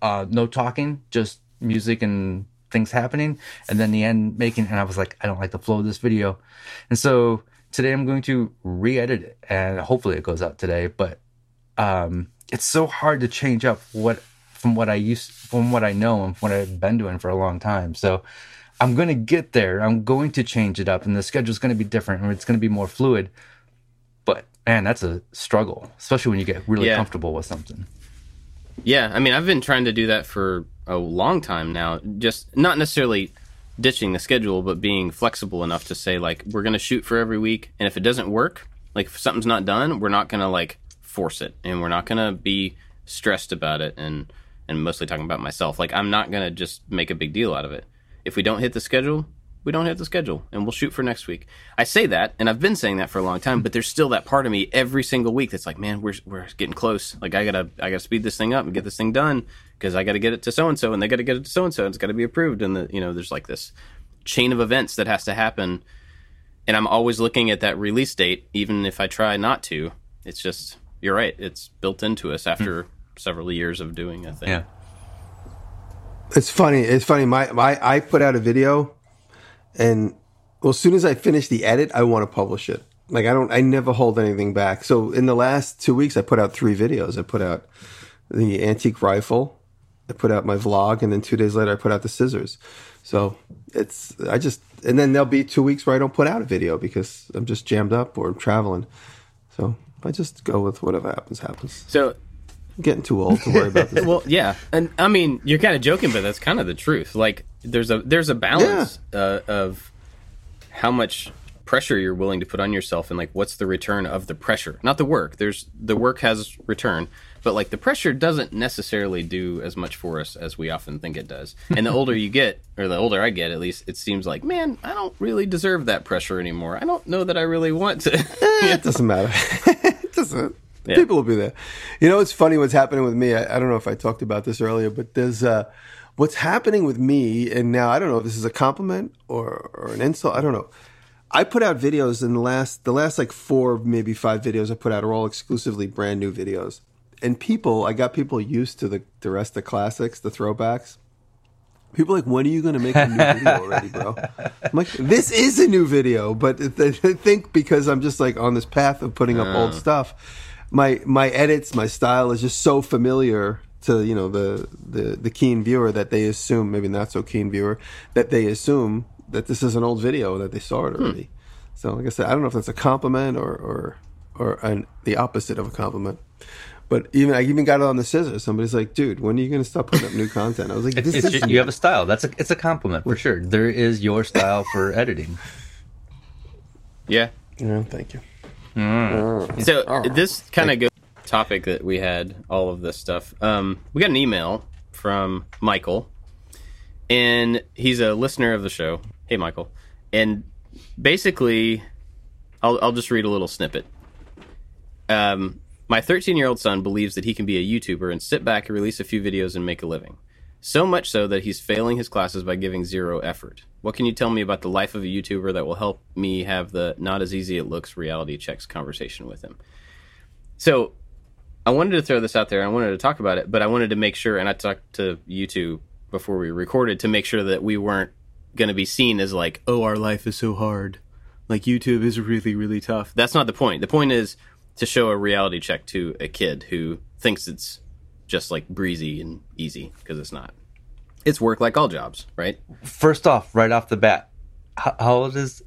uh no talking just music and things happening and then the end making and i was like i don't like the flow of this video. And so today i'm going to re-edit it and hopefully it goes out today but um it's so hard to change up what from what i used from what i know and what i've been doing for a long time. So I'm going to get there. I'm going to change it up and the schedule's going to be different and it's going to be more fluid. But man, that's a struggle, especially when you get really yeah. comfortable with something. Yeah, I mean, I've been trying to do that for a long time now. Just not necessarily ditching the schedule, but being flexible enough to say like we're going to shoot for every week and if it doesn't work, like if something's not done, we're not going to like force it and we're not going to be stressed about it and and mostly talking about myself. Like I'm not going to just make a big deal out of it if we don't hit the schedule, we don't hit the schedule and we'll shoot for next week. I say that and I've been saying that for a long time, but there's still that part of me every single week that's like, man, we're we're getting close. Like I got to I got to speed this thing up and get this thing done because I got to get it to so and so and they got to get it to so and so and it's got to be approved and the you know, there's like this chain of events that has to happen and I'm always looking at that release date even if I try not to. It's just you're right. It's built into us after hmm. several years of doing a thing. Yeah. It's funny. It's funny. My, my I put out a video, and well, as soon as I finish the edit, I want to publish it. Like I don't. I never hold anything back. So in the last two weeks, I put out three videos. I put out the antique rifle. I put out my vlog, and then two days later, I put out the scissors. So it's I just and then there'll be two weeks where I don't put out a video because I'm just jammed up or I'm traveling. So I just go with whatever happens happens. So getting too old to worry about this. well, yeah, and I mean, you're kind of joking, but that's kind of the truth. Like, there's a there's a balance yeah. uh, of how much pressure you're willing to put on yourself, and like, what's the return of the pressure, not the work. There's the work has return, but like the pressure doesn't necessarily do as much for us as we often think it does. And the older you get, or the older I get, at least, it seems like, man, I don't really deserve that pressure anymore. I don't know that I really want to. eh, it doesn't matter. it doesn't. Yeah. People will be there. You know, it's funny what's happening with me. I, I, don't know if I talked about this earlier, but there's uh, what's happening with me, and now I don't know if this is a compliment or, or an insult. I don't know. I put out videos in the last the last like four maybe five videos I put out are all exclusively brand new videos, and people I got people used to the the rest of the classics, the throwbacks. People are like, when are you going to make a new video already, bro? I'm like, this is a new video, but I think because I'm just like on this path of putting up old stuff, my my edits, my style is just so familiar to you know the the the keen viewer that they assume maybe not so keen viewer that they assume that this is an old video that they saw it hmm. already. Hmm. So like I said, I don't know if that's a compliment or or or an, the opposite of a compliment. But even I even got it on the scissors. Somebody's like, "Dude, when are you going to stop putting up new content?" I was like, "This it's, is just, you have a style. That's a it's a compliment for sure. There is your style for editing." Yeah. Yeah. Thank you. Mm. So this kind of goes topic that we had all of this stuff. Um, we got an email from Michael, and he's a listener of the show. Hey, Michael, and basically, I'll I'll just read a little snippet. Um, my 13 year old son believes that he can be a YouTuber and sit back and release a few videos and make a living. So much so that he's failing his classes by giving zero effort. What can you tell me about the life of a YouTuber that will help me have the not as easy it looks reality checks conversation with him? So I wanted to throw this out there. I wanted to talk about it, but I wanted to make sure, and I talked to you two before we recorded to make sure that we weren't going to be seen as like, oh, our life is so hard. Like YouTube is really, really tough. That's not the point. The point is to show a reality check to a kid who thinks it's just like breezy and easy because it's not. It's work like all jobs, right? First off, right off the bat, how, how old is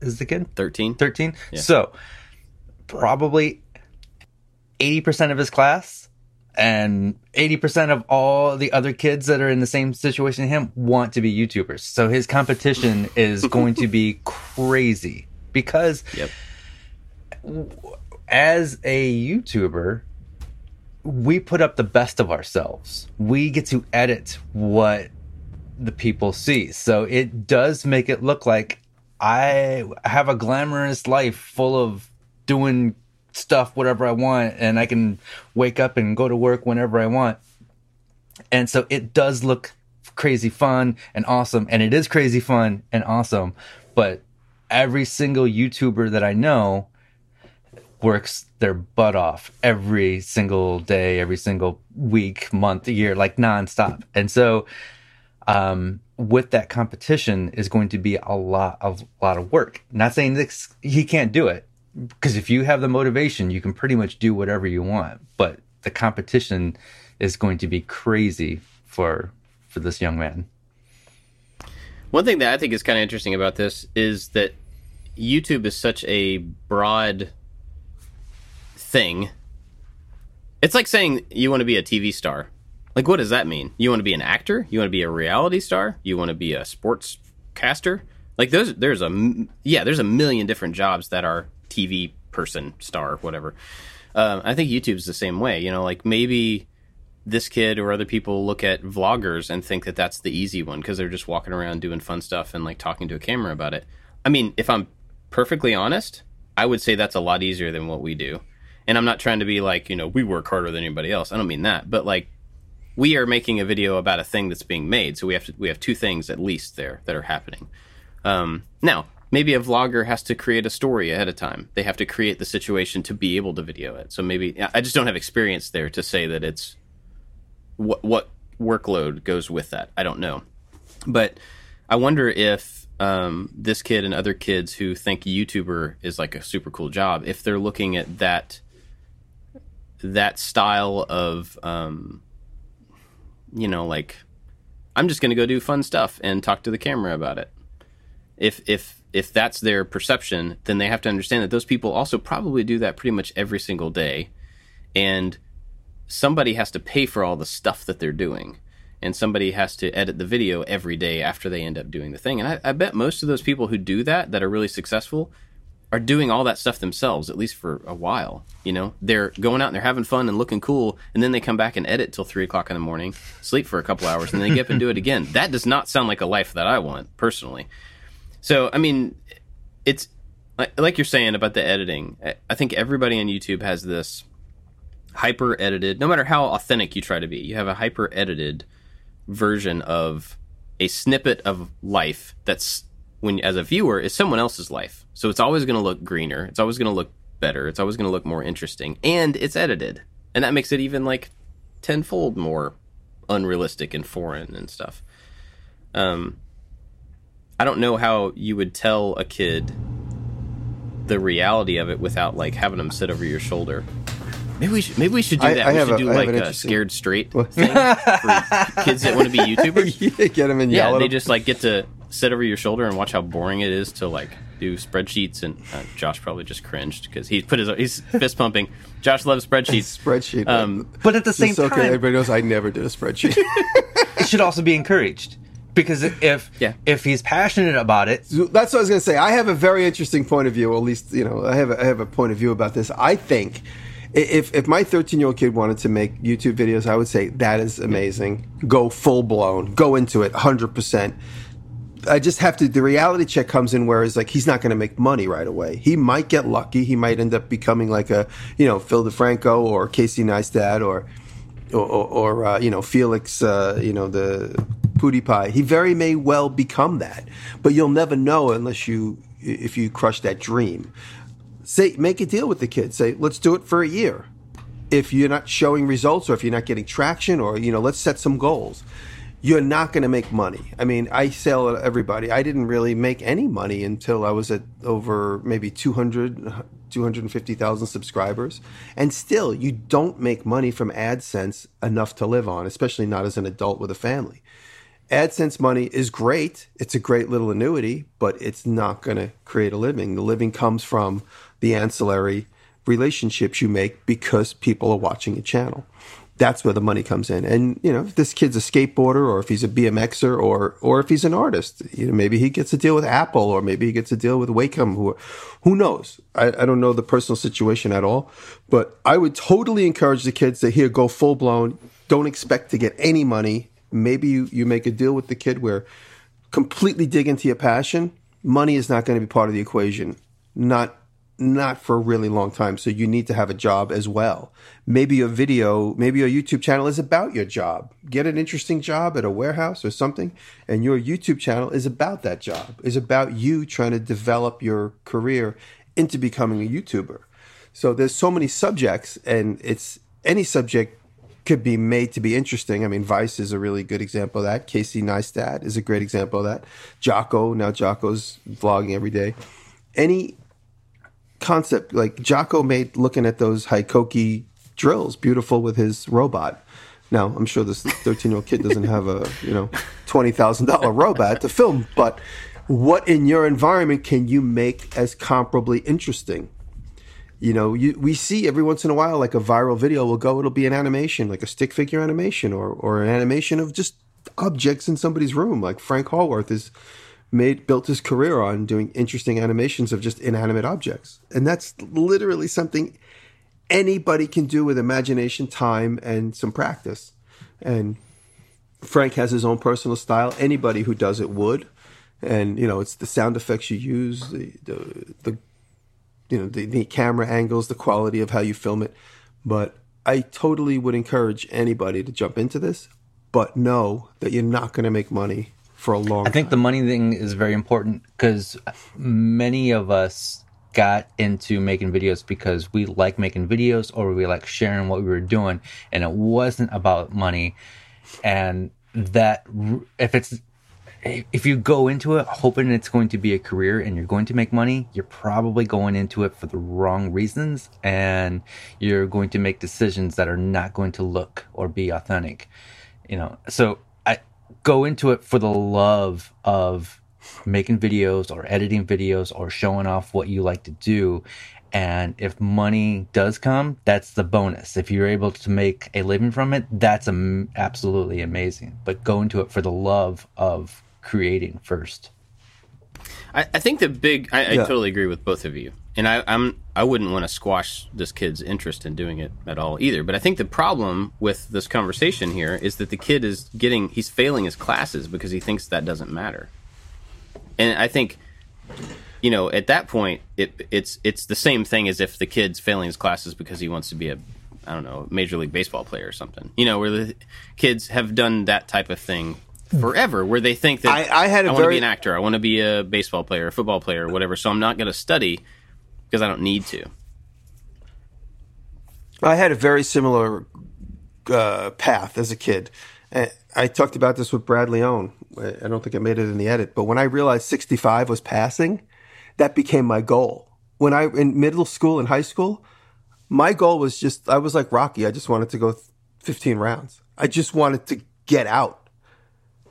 is the kid? Thirteen. Thirteen. Yeah. So probably eighty percent of his class and 80% of all the other kids that are in the same situation as him want to be YouTubers. So his competition is going to be crazy because yep. as a YouTuber, we put up the best of ourselves. We get to edit what the people see. So it does make it look like I have a glamorous life full of doing stuff whatever I want and I can wake up and go to work whenever I want. And so it does look crazy fun and awesome and it is crazy fun and awesome, but every single YouTuber that I know works their butt off every single day, every single week, month, year, like nonstop. And so, um, with that competition is going to be a lot of a lot of work. Not saying this he can't do it, because if you have the motivation, you can pretty much do whatever you want. But the competition is going to be crazy for for this young man. One thing that I think is kind of interesting about this is that YouTube is such a broad thing. It's like saying you want to be a TV star. Like, what does that mean? You want to be an actor? You want to be a reality star? You want to be a sports caster? Like, those, there's a, yeah, there's a million different jobs that are TV person, star, whatever. Um, I think YouTube's the same way. You know, like maybe this kid or other people look at vloggers and think that that's the easy one because they're just walking around doing fun stuff and like talking to a camera about it. I mean, if I'm perfectly honest, I would say that's a lot easier than what we do. And I'm not trying to be like, you know, we work harder than anybody else. I don't mean that, but like we are making a video about a thing that's being made, so we have to we have two things at least there that are happening. Um, now, maybe a vlogger has to create a story ahead of time. They have to create the situation to be able to video it. So maybe I just don't have experience there to say that it's what what workload goes with that. I don't know, but I wonder if um, this kid and other kids who think YouTuber is like a super cool job, if they're looking at that that style of um, you know like I'm just going to go do fun stuff and talk to the camera about it. If if if that's their perception, then they have to understand that those people also probably do that pretty much every single day. And somebody has to pay for all the stuff that they're doing. And somebody has to edit the video every day after they end up doing the thing. And I, I bet most of those people who do that, that are really successful, are doing all that stuff themselves, at least for a while. You know, they're going out and they're having fun and looking cool, and then they come back and edit till three o'clock in the morning, sleep for a couple hours, and then they get up and do it again. That does not sound like a life that I want personally. So, I mean, it's like you're saying about the editing. I think everybody on YouTube has this hyper edited, no matter how authentic you try to be, you have a hyper edited version of a snippet of life that's when as a viewer is someone else's life. So it's always going to look greener. It's always going to look better. It's always going to look more interesting, and it's edited, and that makes it even like tenfold more unrealistic and foreign and stuff. Um, I don't know how you would tell a kid the reality of it without like having them sit over your shoulder. Maybe we should maybe we should do that. I we should a- do I like a scared straight thing for kids that want to be YouTubers. Get them and yell Yeah, they him. just like get to sit over your shoulder and watch how boring it is to like do spreadsheets. And uh, Josh probably just cringed because he put his he's fist pumping. Josh loves spreadsheets. spreadsheet. Um, But at the same Just so okay, time, everybody knows I never did a spreadsheet. it should also be encouraged because if Yeah. if he's passionate about it, That's what I was going to say. I have a very interesting point of view. At least, you know, I have a, I have a point of view about this. I think if if my 13 year old kid wanted to make YouTube videos, I would say that is amazing. Go full blown. Go into it 100. percent I just have to. The reality check comes in where it's like he's not going to make money right away. He might get lucky. He might end up becoming like a you know Phil DeFranco or Casey Neistat or or, or, uh, you know Felix, uh, you know the PewDiePie. He very may well become that, but you'll never know unless you if you crush that dream. Say make a deal with the kid. Say let's do it for a year. If you're not showing results or if you're not getting traction or you know let's set some goals. You're not going to make money. I mean, I sell to everybody. I didn't really make any money until I was at over maybe 200, 250,000 subscribers. And still, you don't make money from AdSense enough to live on, especially not as an adult with a family. AdSense money is great. It's a great little annuity, but it's not going to create a living. The living comes from the ancillary relationships you make because people are watching your channel. That's where the money comes in. And you know, if this kid's a skateboarder, or if he's a BMXer, or or if he's an artist, you know, maybe he gets a deal with Apple, or maybe he gets a deal with Wacom. Who, who knows? I, I don't know the personal situation at all, but I would totally encourage the kids to here go full blown. Don't expect to get any money. Maybe you you make a deal with the kid where completely dig into your passion. Money is not going to be part of the equation. Not not for a really long time. So you need to have a job as well. Maybe your video, maybe your YouTube channel is about your job. Get an interesting job at a warehouse or something, and your YouTube channel is about that job, is about you trying to develop your career into becoming a YouTuber. So there's so many subjects, and it's any subject could be made to be interesting. I mean, Vice is a really good example of that. Casey Neistat is a great example of that. Jocko, now Jocko's vlogging every day. Any concept like Jocko made looking at those HiKOKI drills beautiful with his robot. Now, I'm sure this 13 year old kid doesn't have a, you know, $20,000 robot to film, but what in your environment can you make as comparably interesting? You know, you, we see every once in a while like a viral video will go, it'll be an animation, like a stick figure animation or, or an animation of just objects in somebody's room. Like Frank Howarth is made built his career on doing interesting animations of just inanimate objects. And that's literally something anybody can do with imagination, time, and some practice. And Frank has his own personal style. Anybody who does it would. And you know, it's the sound effects you use, the the, the you know, the, the camera angles, the quality of how you film it. But I totally would encourage anybody to jump into this, but know that you're not going to make money for a long I think the money thing is very important because many of us got into making videos because we like making videos or we like sharing what we were doing, and it wasn't about money. And that if it's if you go into it hoping it's going to be a career and you're going to make money, you're probably going into it for the wrong reasons and you're going to make decisions that are not going to look or be authentic. You know, so go into it for the love of making videos or editing videos or showing off what you like to do. And if money does come, that's the bonus. If you're able to make a living from it, that's am- absolutely amazing. But go into it for the love of creating first. I, I think the big. I, I totally agree with both of you, and I, I'm. I wouldn't want to squash this kid's interest in doing it at all either. But I think the problem with this conversation here is that the kid is getting. He's failing his classes because he thinks that doesn't matter. And I think, you know, at that point, it, it's it's the same thing as if the kid's failing his classes because he wants to be a I don't know, major league baseball player or something. You know, where the kids have done that type of thing forever, where they think that I, I had a I want to be an actor, I want to be a baseball player, a football player, or whatever. So I'm not going to study because I don't need to. I had a very similar uh, path as a kid. I talked about this with Brad Leone. I don't think I made it in the edit, but when I realized 65 was passing, that became my goal. When I in middle school and high school, my goal was just I was like Rocky. I just wanted to go 15 rounds. I just wanted to get out.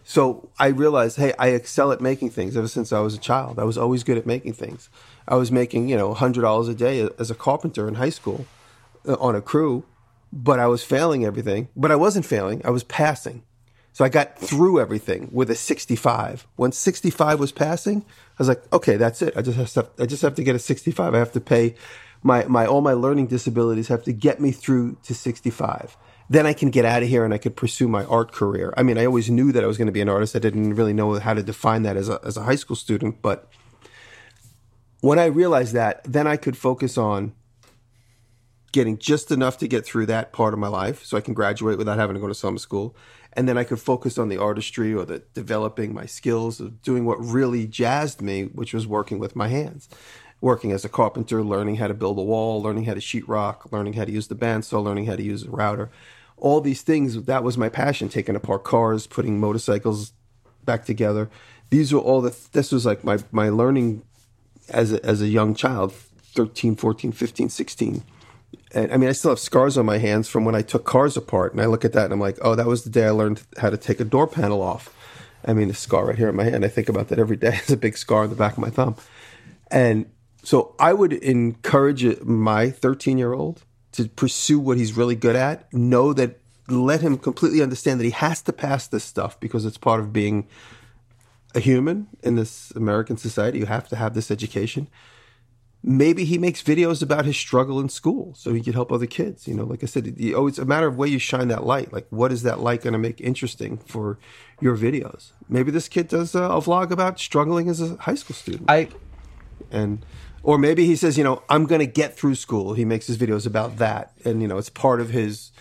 So I realized, hey, I excel at making things ever since I was a child. I was always good at making things. I was making, you know, $100 a day as a carpenter in high school uh, on a crew, but I was failing everything. But I wasn't failing, I was passing. So I got through everything with a 65. When 65 was passing, I was like, okay, that's it. I just have to, I just have to get a 65. I have to pay my, my, all my learning disabilities have to get me through to 65. Then I can get out of here and I could pursue my art career. I mean, I always knew that I was going to be an artist. I didn't really know how to define that as a, as a high school student, but when I realized that, then I could focus on getting just enough to get through that part of my life so I can graduate without having to go to summer school and then I could focus on the artistry or the developing my skills of doing what really jazzed me, which was working with my hands. Working as a carpenter, learning how to build a wall, learning how to sheetrock, learning how to use the bandsaw, learning how to use a router. All these things, that was my passion, taking apart cars, putting motorcycles back together. These were all the, this was like my, my learning as a, as a young child, 13, 14, 15, 16 and I mean, I still have scars on my hands from when I took cars apart. And I look at that and I'm like, oh, that was the day I learned how to take a door panel off. I mean, the scar right here in my hand, I think about that every day. It's a big scar on the back of my thumb. And so I would encourage my 13 year old to pursue what he's really good at, know that, let him completely understand that he has to pass this stuff because it's part of being a human in this American society. You have to have this education. Maybe he makes videos about his struggle in school so he could help other kids you know like i said oh it's a matter of where you shine that light like what is that light going to make interesting for your videos? Maybe this kid does a, a, vlog about struggling as a high school student. I and or maybe he says you know i'm going to get through school he makes his videos about that and you know it's part of his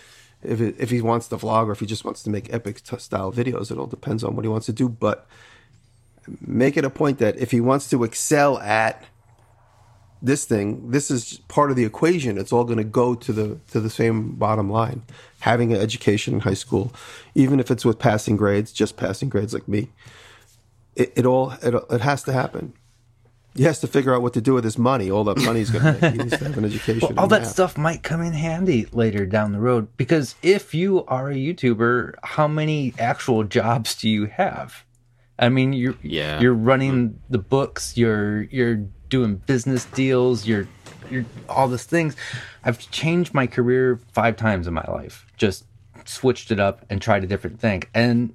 if, it, if he wants to vlog or if he just wants to make epic t- style videos it all depends on what he wants to do but make it a point that if he wants to excel at this thing, this is part of the equation. It's all going to go to the to the same bottom line. Having an education in high school, even if it's with passing grades, just passing grades like me, it, it all it, it has to happen. He has to figure out what to do with his money. All that money he's going to make. He needs to have an education. well, all that math. stuff might come in handy later down the road because if you are a YouTuber, how many actual jobs do you have? I mean, you're yeah. you're running the books. You're you're doing business deals, you're you're all these things. I've changed my career five times in my life. Just switched it up and tried a different thing. And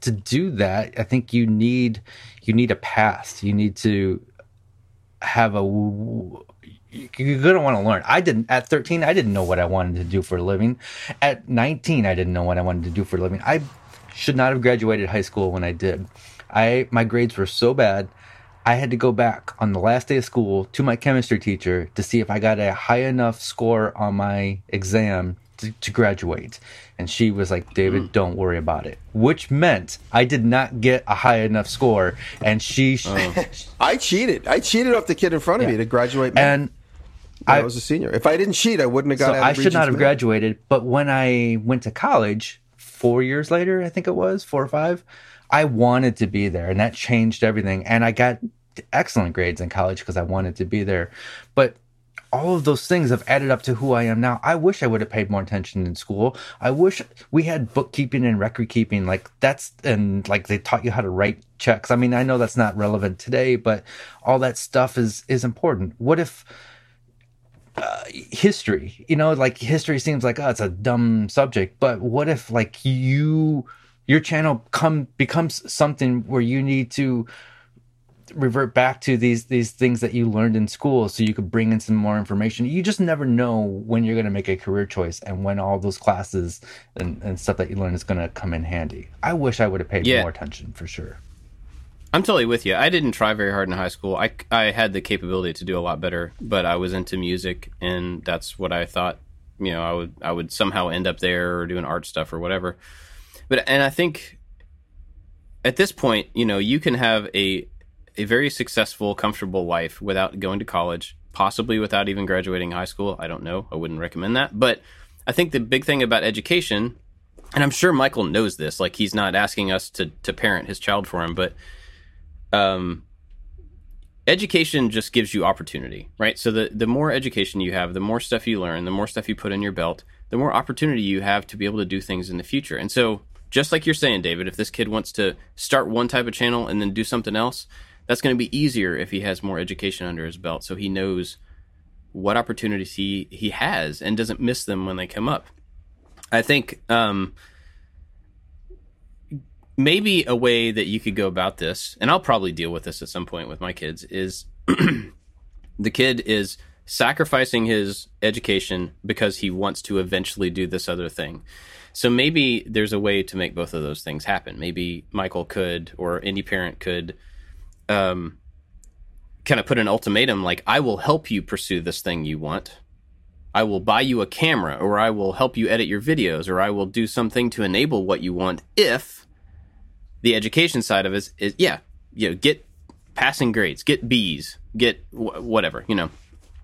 to do that, I think you need you need a past. You need to have a you're gonna want to learn. I didn't at 13. I didn't know what I wanted to do for a living. At 19, I didn't know what I wanted to do for a living. I should not have graduated high school when I did. I my grades were so bad. I had to go back on the last day of school to my chemistry teacher to see if I got a high enough score on my exam to, to graduate. And she was like, David, mm. don't worry about it. Which meant I did not get a high enough score. And she. Oh. I cheated. I cheated off the kid in front of yeah. me to graduate. And. I, I, was a senior. If I didn't cheat, I wouldn't have got. So I should not have graduated. But when I went to college, four years later, I think it was four or five, I wanted to be there and that changed everything. And I got excellent grades in college because I wanted to be there. But all of those things have added up to who I am now. I wish I would have paid more attention in school. I wish we had bookkeeping and record keeping. Like that's, and like they taught you how to write checks. I mean, I know that's not relevant today, but all that stuff is, is important. What if, uh, history, you know, like history seems like, oh, it's a dumb subject, but what if like you, your channel come becomes something where you need to revert back to these these things that you learned in school so you could bring in some more information. You just never know when you're going to make a career choice and when all those classes and, and stuff that you learn is going to come in handy. I wish i would have paid yeah. more attention for sure. I'm totally with you. I didn't try very hard in high school. I, I had the capability to do a lot better but i was into music and that's what i thought you know, I would I would somehow end up there or doing art stuff or whatever. But and I think at this point, you know, you can have a a very successful, comfortable life without going to college, possibly without even graduating high school. I don't know. I wouldn't recommend that. But I think the big thing about education, and I'm sure Michael knows this, like he's not asking us to to parent his child for him, but um education just gives you opportunity, right? So the the more education you have, the more stuff you learn, the more stuff you put in your belt, the more opportunity you have to be able to do things in the future. And so just like you're saying, David, if this kid wants to start one type of channel and then do something else, that's going to be easier if he has more education under his belt so he knows what opportunities he he has and doesn't miss them when they come up. I think um, maybe a way that you could go about this, and I'll probably deal with this at some point with my kids, is the kid is sacrificing his education because he wants to eventually do this other thing. So maybe there's a way to make both of those things happen. Maybe Michael could, or any parent could, um, kind of put an ultimatum like, I will help you pursue this thing you want. I will buy you a camera, or I will help you edit your videos, or I will do something to enable what you want if the education side of it is, is yeah, you know, get passing grades, get B's, get wh- whatever, you know.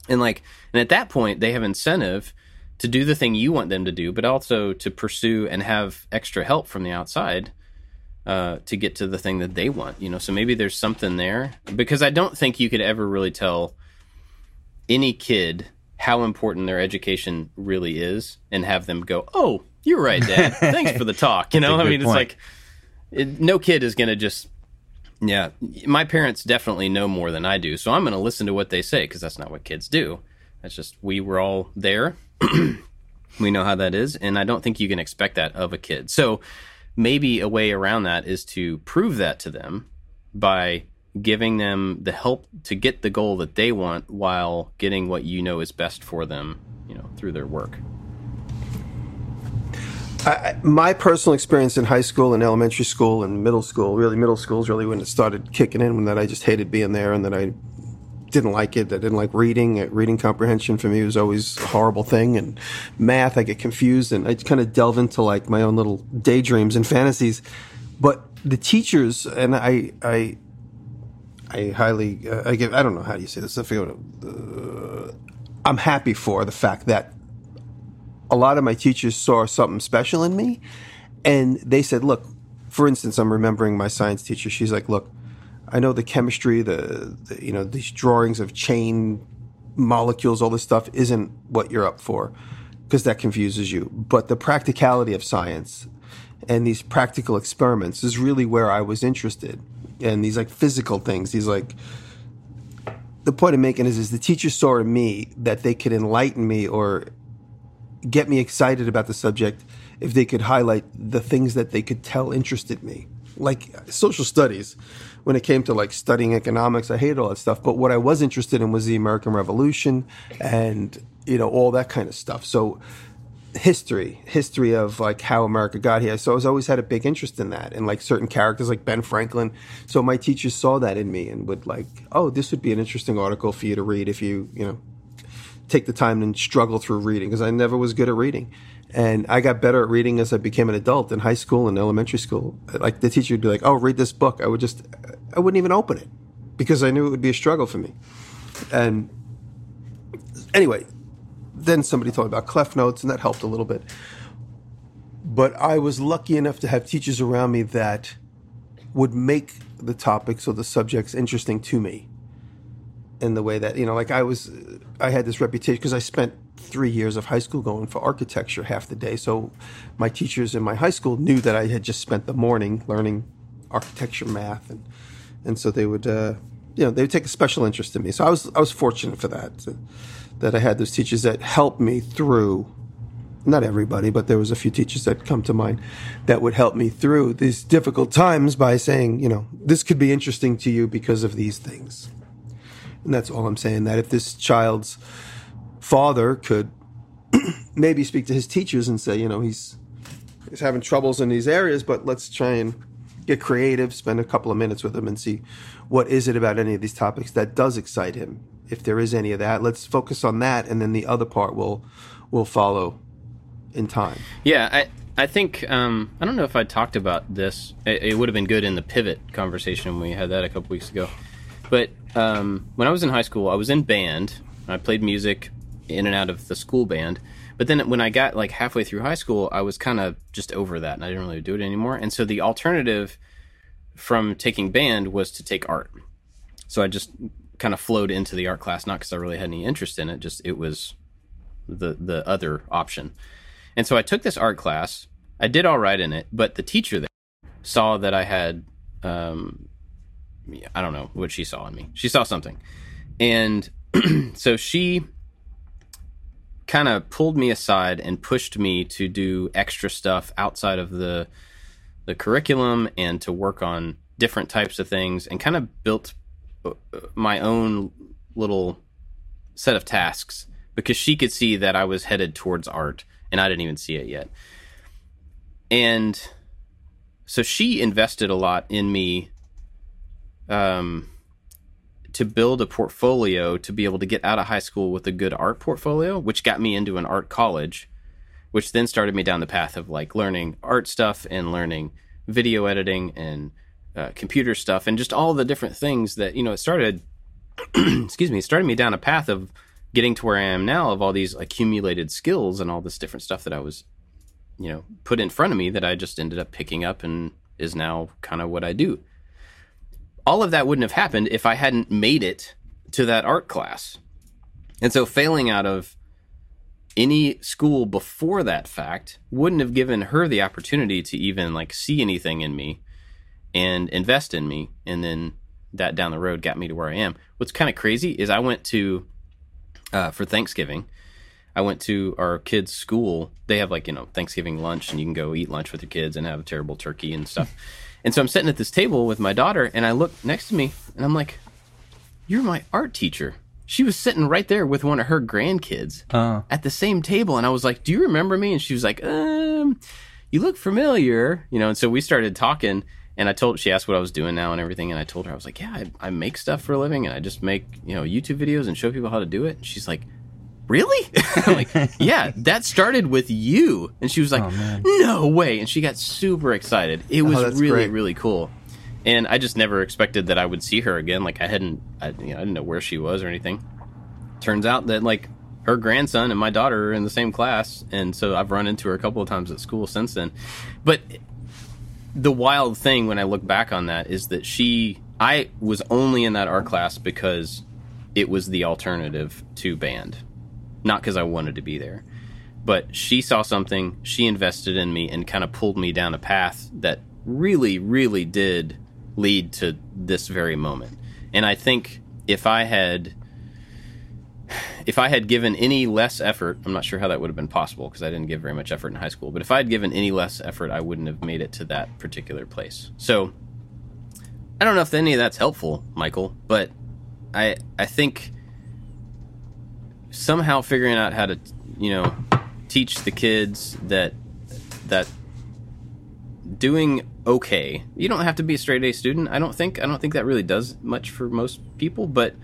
And like, and at that point, they have incentive to do the thing you want them to do, but also to pursue and have extra help from the outside uh, to get to the thing that they want. You know, so maybe there's something there because I don't think you could ever really tell any kid how important their education really is and have them go, "Oh, you're right, Dad. Thanks for the talk." You know, I mean, point. it's like it, no kid is going to just. Yeah, my parents definitely know more than I do, so I'm going to listen to what they say because that's not what kids do. That's just we were all there we know how that is, and I don't think you can expect that of a kid. So maybe a way around that is to prove that to them by giving them the help to get the goal that they want while getting what you know is best for them, you know, through their work. I, my personal experience in high school and elementary school and middle school, really middle school is really when it started kicking in, when that I just hated being there and that I didn't like it. I didn't like reading. Reading comprehension for me was always a horrible thing. And math, I get confused and I kind of delve into like my own little daydreams and fantasies. But the teachers and I, I, I highly, uh, I give, I don't know how do you say this. I feel, uh, I'm happy for the fact that a lot of my teachers saw something special in me, and they said, "Look." For instance, I'm remembering my science teacher. She's like, "Look, I know the chemistry, the, the, you know these drawings of chain molecules, all this stuff isn't what you're up for because that confuses you. But the practicality of science and these practical experiments is really where I was interested. And these like physical things, these like the point I'm making is is the teacher saw in me that they could enlighten me or get me excited about the subject if they could highlight the things that they could tell interested me. Like social studies when it came to like studying economics, I hated all that stuff. But what I was interested in was the American Revolution and, you know, all that kind of stuff. So history, history of like how America got here. So I was always had a big interest in that and like certain characters like Ben Franklin. So my teachers saw that in me and would like, oh, this would be an interesting article for you to read if you, you know, take the time and struggle through reading because I never was good at reading. And I got better at reading as I became an adult in high school and elementary school. Like the teacher would be like, "Oh, read this book." I would just, I wouldn't even open it because I knew it would be a struggle for me. And anyway, then somebody told me about Cliff Notes, and that helped a little bit. But I was lucky enough to have teachers around me that would make the topics or the subjects interesting to me in the way that you know like i was i had this reputation because i spent three years of high school going for architecture half the day so my teachers in my high school knew that i had just spent the morning learning architecture math and and so they would uh, you know they would take a special interest in me so i was i was fortunate for that that i had those teachers that helped me through not everybody, but there was a few teachers that come to mind that would help me through these difficult times by saying, you know, this could be interesting to you because of these things. And that's all I'm saying. That if this child's father could maybe speak to his teachers and say, you know, he's he's having troubles in these areas, but let's try and get creative, spend a couple of minutes with him and see what is it about any of these topics that does excite him. If there is any of that, let's focus on that, and then the other part will will follow in time. Yeah, I I think um, I don't know if I talked about this. It, it, would have been good in the pivot conversation we had that a couple weeks ago. But um, when I was in high school, I was in band. I played music in and out of the school band. But then when I got like halfway through high school, I was kind of just over that, and I didn't really do it anymore. And so the alternative from taking band was to take art. So I just kind of flowed into the art class, not because I really had any interest in it, just it was the the other option. And so I took this art class. I did all right in it, but the teacher there saw that I had, um, I don't know what she saw in me. She saw something. And so she kind of pulled me aside and pushed me to do extra stuff outside of the the curriculum and to work on different types of things and kind of built uh, my own little set of tasks because she could see that I was headed towards art and I didn't even see it yet. And so she invested a lot in me um, to build a portfolio to be able to get out of high school with a good art portfolio, which got me into an art college, which then started me down the path of like learning art stuff and learning video editing and uh, computer stuff and just all the different things that, you know, it started, excuse me, it started me down a path of getting to where I am now of all these accumulated skills and all this different stuff that I was, you know, put in front of me that I just ended up picking up and is now kind of what I do. All of that wouldn't have happened if I hadn't made it to that art class. And so failing out of any school before that fact wouldn't have given her the opportunity to even like see anything in me and invest in me and then that down the road got me to where I am. What's kind of crazy is I went to uh, for Thanksgiving. I went to our kids' school. They have like you know Thanksgiving lunch, and you can go eat lunch with your kids and have a terrible turkey and stuff. And so I'm sitting at this table with my daughter, and I look next to me, and I'm like, "You're my art teacher." She was sitting right there with one of her grandkids uh. at the same table, and I was like, "Do you remember me?" And she was like, "Um, you look familiar," you know. And so we started talking, and I told she asked what I was doing now and everything, and I told her I was like, yeah, I, I make stuff for a living, and I just make you know YouTube videos and show people how to do it. And she's like, really? Like, yeah, that started with you. And she was like, oh, no way. And she got super excited. It oh, was oh, really, great. really cool. And I just never expected that I would see her again. Like I hadn't, I, you know, I didn't know where she was or anything. Turns out that like her grandson and my daughter are in the same class, and so I've run into her a couple of times at school since then. But the wild thing when I look back on that is that she, I was only in that art class because it was the alternative to band, not because I wanted to be there. But she saw something, she invested in me, and kind of pulled me down a path that really, really did lead to this very moment. And I think if I had if I had given any less effort, I'm not sure how that would have been possible because I didn't give very much effort in high school. But if I had given any less effort, I wouldn't have made it to that particular place. So I don't know if any of that's helpful, Michael, but I I think somehow figuring out how to you know teach the kids that that doing okay. You don't have to be a straight A student. I don't think. I don't think that really does much for most people, but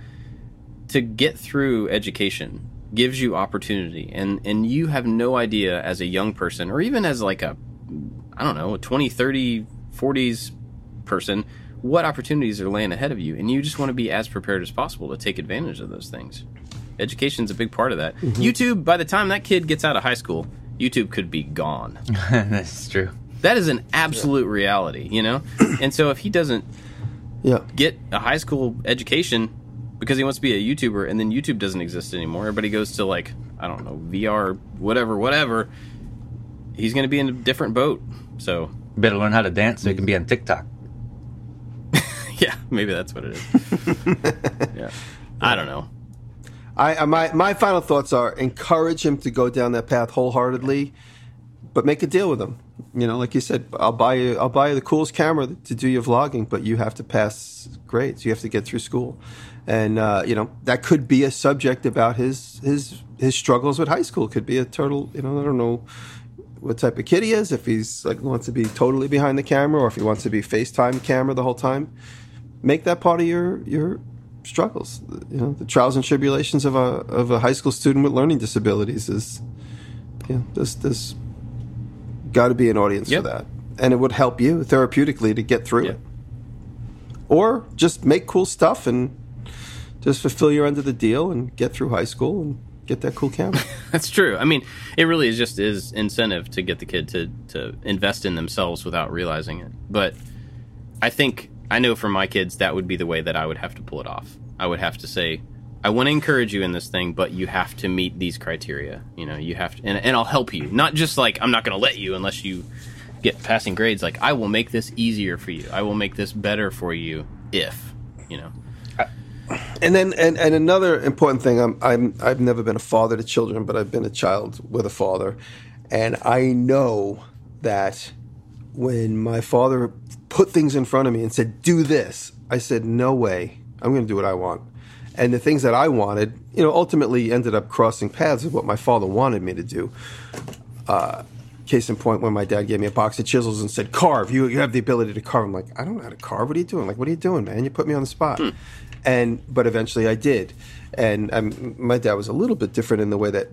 to get through education gives you opportunity and and you have no idea as a young person or even as like a I don't know, a 20, 30, 40s person what opportunities are laying ahead of you and you just want to be as prepared as possible to take advantage of those things. Education's a big part of that. Mm-hmm. YouTube by the time that kid gets out of high school, YouTube could be gone. That's true. That is an absolute yeah. reality, you know? and so if he doesn't yeah. get a high school education, because he wants to be a YouTuber, and then YouTube doesn't exist anymore. Everybody goes to like I don't know VR, whatever, whatever. He's going to be in a different boat. So better learn how to dance so he can be on TikTok. yeah, maybe that's what it is. yeah, I don't know. I my my final thoughts are encourage him to go down that path wholeheartedly, but make a deal with him. You know, like you said, I'll buy you I'll buy you the coolest camera to do your vlogging, but you have to pass grades. You have to get through school and uh, you know that could be a subject about his his his struggles with high school. Could be a total, you know, I don't know what type of kid he is. If he's like wants to be totally behind the camera, or if he wants to be FaceTime camera the whole time. Make that part of your your struggles. You know, the trials and tribulations of a of a high school student with learning disabilities is You know, there's there's got to be an audience Yep. for that, and it would help you therapeutically to get through Yeah. it, or just make cool stuff and just fulfill your end of the deal and get through high school and get that cool camera. That's true. I mean, it really is just is incentive to get the kid to to invest in themselves without realizing it. But I think I know for my kids that would be the way that I would have to pull it off. I would have to say, I want to encourage you in this thing, but you have to meet these criteria. You know, you have to, and, and I'll help you. Not just like I'm not going to let you unless you get passing grades. Like I will make this easier for you. I will make this better for you if you know. And then, and, and another important thing, I'm, I'm, I've never been a father to children, but I've been a child with a father. And I know that when my father put things in front of me and said, do this, I said, no way. I'm going to do what I want. And the things that I wanted, you know, ultimately ended up crossing paths with what my father wanted me to do. Uh, case in point, when my dad gave me a box of chisels and said, carve, you, you have the ability to carve. I'm like, I don't know how to carve. What are you doing? Like, what are you doing, man? You put me on the spot. And, but eventually I did. And um, my dad was a little bit different in the way that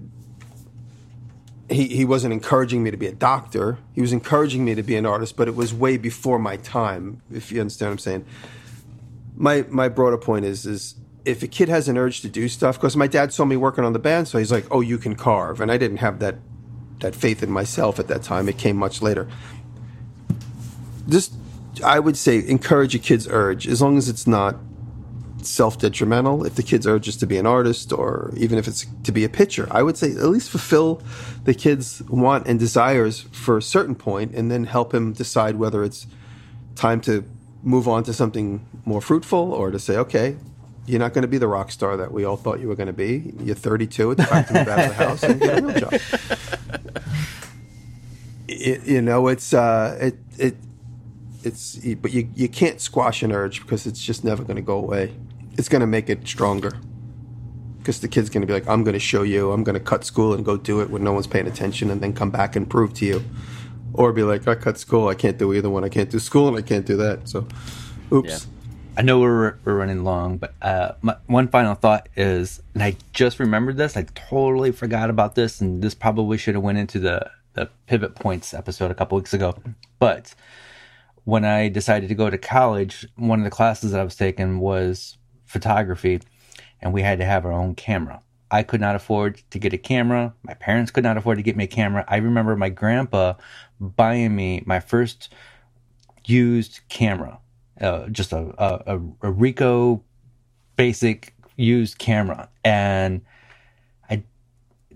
he, he wasn't encouraging me to be a doctor. He was encouraging me to be an artist, but it was way before my time, if you understand what I'm saying. My my broader point is is if a kid has an urge to do stuff, because my dad saw me working on the band, so he's like, "Oh, you can carve," and I didn't have that that faith in myself at that time. It came much later. Just, I would say, encourage a kid's urge as long as it's not self detrimental. If the kid's are just to be an artist or even if it's to be a pitcher, I would say at least fulfill the kid's want and desires for a certain point and then help him decide whether it's time to move on to something more fruitful or to say, okay, you're not going to be the rock star that we all thought you were going to be. You're 32. It's time to move out of the house and get a real job. It, you know, it's uh, it it it's but you you can't squash an urge because it's just never going to go away. It's going to make it stronger because the kid's going to be like, I'm going to show you. I'm going to cut school and go do it when no one's paying attention, and then come back and prove to you, or be like, I cut school. I can't do either one. I can't do school and I can't do that. So, oops. Yeah. I know we're, we're running long, but uh, my, one final thought is, and I just remembered this. I totally forgot about this, and this probably should have went into the the pivot points episode a couple weeks ago. But when I decided to go to college, one of the classes that I was taking was photography, and we had to have our own camera. I could not afford to get a camera. My parents could not afford to get me a camera. I remember my grandpa buying me my first used camera, uh, just a, a, a, a Ricoh basic used camera. And I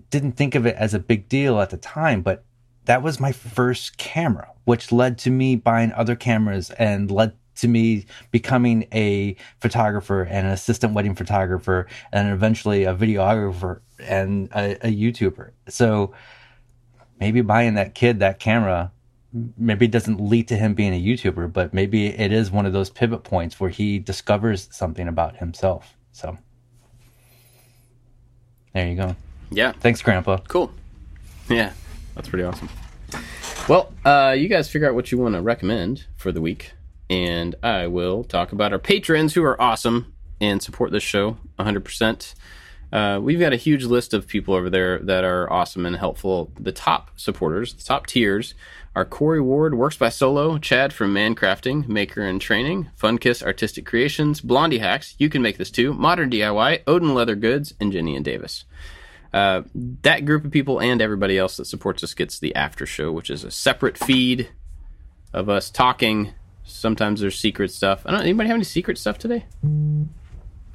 didn't think of it as a big deal at the time, but that was my first camera, which led to me buying other cameras and led to me becoming a photographer and an assistant wedding photographer and eventually a videographer and a, a YouTuber. So maybe buying that kid that camera maybe it doesn't lead to him being a YouTuber, but maybe it is one of those pivot points where he discovers something about himself. So there you go. Yeah. Thanks, Grandpa. Cool. Yeah, that's pretty awesome. Well, uh, you guys figure out what you want to recommend for the week, and I will talk about our patrons who are awesome and support this show 100%. Uh, we've got a huge list of people over there that are awesome and helpful. The top supporters, the top tiers, are Corey Ward, Works by Solo, Chad from Mancrafting, Maker and Training, Funkiss Artistic Creations, Blondie Hacks, You Can Make This Too, Modern DIY, Odin Leather Goods, and Jenny and Davis. Uh, that group of people and everybody else that supports us gets the after show, which is a separate feed of us talking. Sometimes there's secret stuff. I don't. Anybody have any secret stuff today?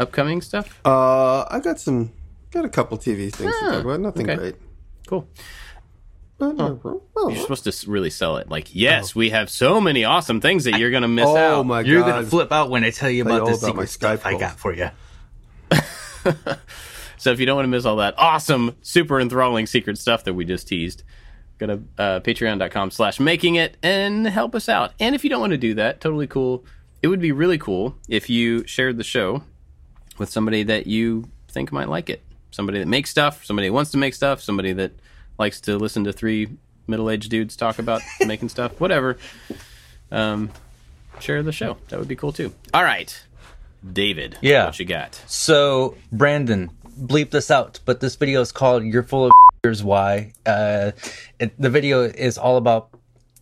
Upcoming stuff? Uh, I got some, got a couple TV things to Ah, talk about. Nothing okay. great. Cool. But, uh, You're supposed to really sell it. Like, yes, we have so many awesome things that you're gonna miss oh out. Oh my god! You're gonna flip out when I tell you Tell you about all this about my secret stuff Skype I got for you. So if you don't want to miss all that awesome, super enthralling secret stuff that we just teased, go to uh, patreon.com slash making it and help us out. And if you don't want to do that, totally cool. It would be really cool if you shared the show with somebody that you think might like it. Somebody that makes stuff, somebody that wants to make stuff, somebody that likes to listen to three middle-aged dudes talk about making stuff, whatever. Um, share the show. That would be cool too. All right. David, Yeah. what you got? So, Brandon, bleep this out, but this video is called You're Full of Here's why. Uh, it, the video is all about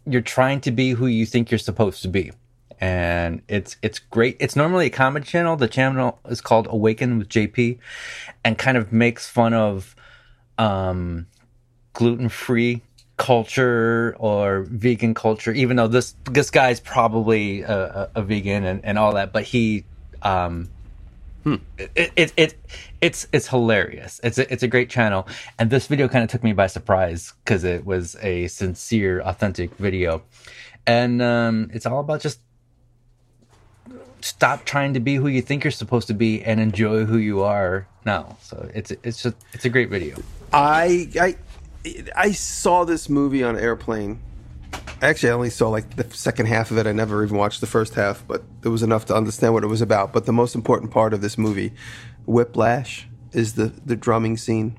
you're trying to be who you think you're supposed to be. And it's it's great. It's normally a comedy channel. The channel is called Awaken with JP, and kind of makes fun of um, gluten free culture or vegan culture. Even though this this guy's probably a, a, a vegan and, and all that, but he um, It, it, it, it's it's hilarious. It's a, it's a great channel, and this video kind of took me by surprise because it was a sincere, authentic video, and um, it's all about just stop trying to be who you think you're supposed to be and enjoy who you are now. So it's it's just it's a great video. I I I saw this movie on airplane Actually, I only saw like the second half of it. I never even watched the first half, but it was enough to understand what it was about. But the most important part of this movie, Whiplash, is the the drumming scene.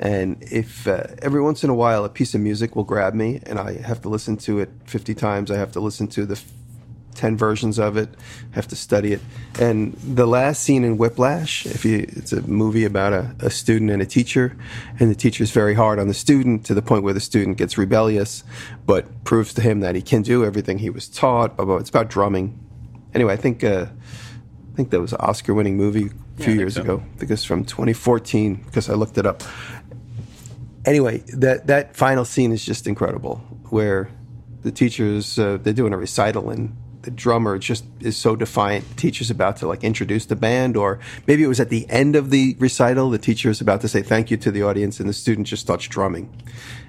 And if uh, every once in a while a piece of music will grab me and I have to listen to it 50 times, I have to listen to the 10 versions of it, have to study it. And the last scene in Whiplash, if you, it's a movie about a, a student and a teacher, and the teacher's very hard on the student to the point where the student gets rebellious, but proves to him that he can do everything he was taught. It's about drumming. Anyway, I think, uh, I think that was an Oscar winning movie a few yeah, years so. ago. I think it's from 2014 because I looked it up. Anyway, that, that final scene is just incredible where the teachers, uh, they're doing a recital and drummer just is so defiant. The teacher's about to like introduce the band, or maybe it was at the end of the recital. The teacher is about to say thank you to the audience, and the student just starts drumming,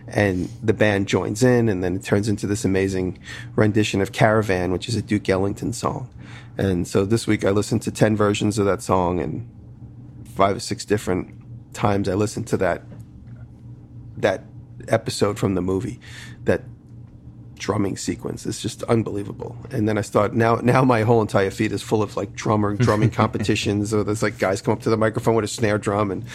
and the band joins in, and then it turns into this amazing rendition of "Caravan," which is a Duke Ellington song. And so this week I listened to ten versions of that song, and five or six different times I listened to that that episode from the movie that drumming sequence. It's just unbelievable. And then I start now. Now my whole entire feed is full of like drummer drumming competitions. Or there's like guys come up to the microphone with a snare drum, and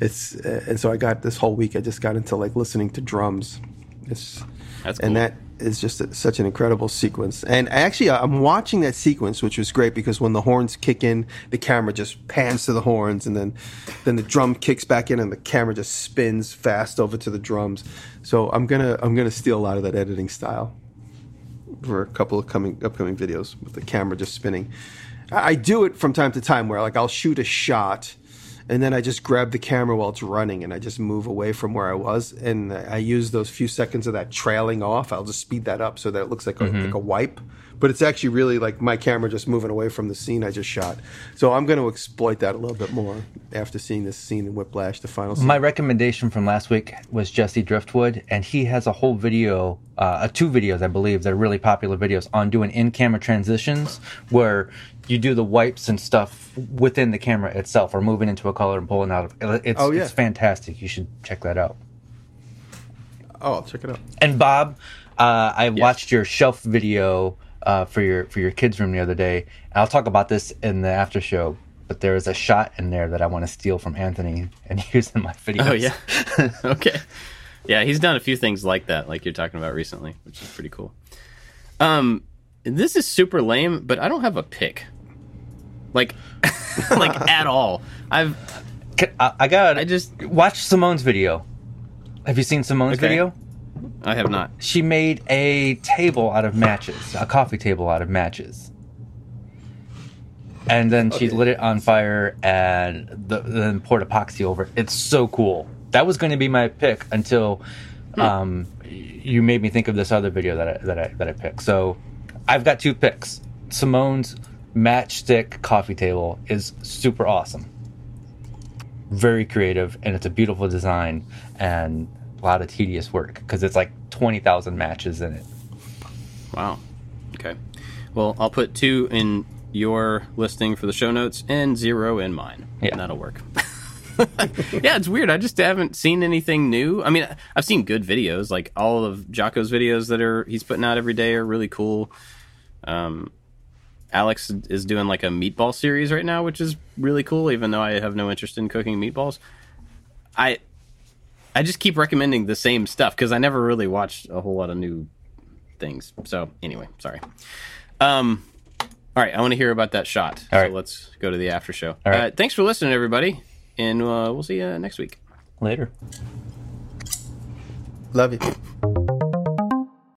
it's uh, and so I got this whole week. I just got into like listening to drums. It's That's cool. and that is just a, such an incredible sequence. And actually, uh, I'm watching that sequence, which was great because when the horns kick in, the camera just pans to the horns, and then then the drum kicks back in, and the camera just spins fast over to the drums. So I'm gonna I'm gonna steal a lot of that editing style for a couple of coming upcoming videos with the camera just spinning. I do it from time to time where like I'll shoot a shot and then I just grab the camera while it's running and I just move away from where I was and I use those few seconds of that trailing off. I'll just speed that up so that it looks like a, mm-hmm. like a wipe, but it's actually really like my camera just moving away from the scene I just shot. So I'm going to exploit that a little bit more after seeing this scene in Whiplash, the final scene. My recommendation from last week was Jesse Driftwood, and he has a whole video, uh, two videos, I believe, that are really popular videos on doing in-camera transitions where you do the wipes and stuff within the camera itself or moving into a color and pulling out of it's, oh, yeah. it's fantastic. You should check that out. Oh, I'll check it out. And Bob, uh, I yes. watched your shelf video uh, for your for your kids' room the other day. I'll talk about this in the after show. But there is a shot in there that I want to steal from Anthony and use in my videos. Oh yeah, okay, yeah. He's done a few things like that, like you're talking about recently, which is pretty cool. Um, this is super lame, but I don't have a pick like like at all. I've I, I got I just watch Simone's video. Have you seen Simone's okay. video? I have not. She made a table out of matches, a coffee table out of matches. And then okay. she lit it on fire and the, then poured epoxy over it. It's so cool. That was going to be my pick until hmm. um, you made me think of this other video that I, that I that I picked. So I've got two picks. Simone's matchstick coffee table is super awesome. Very creative, and it's a beautiful design and a lot of tedious work because it's like 20,000 matches in it. Wow. Okay. Well, I'll put two in your listing for the show notes and zero in mine. Yeah. And that'll work. yeah, it's weird. I just haven't seen anything new. I mean, I've seen good videos, like all of Jocko's videos that are he's putting out every day are really cool. Um, Alex is doing like a meatball series right now, which is really cool. Even though I have no interest in cooking meatballs, I I just keep recommending the same stuff because I never really watched a whole lot of new things. So anyway, sorry. Um, all right, I want to hear about that shot. All so right. let's go to the after show. All right. Uh, thanks for listening, everybody, and uh, we'll see you next week. Later. Love you.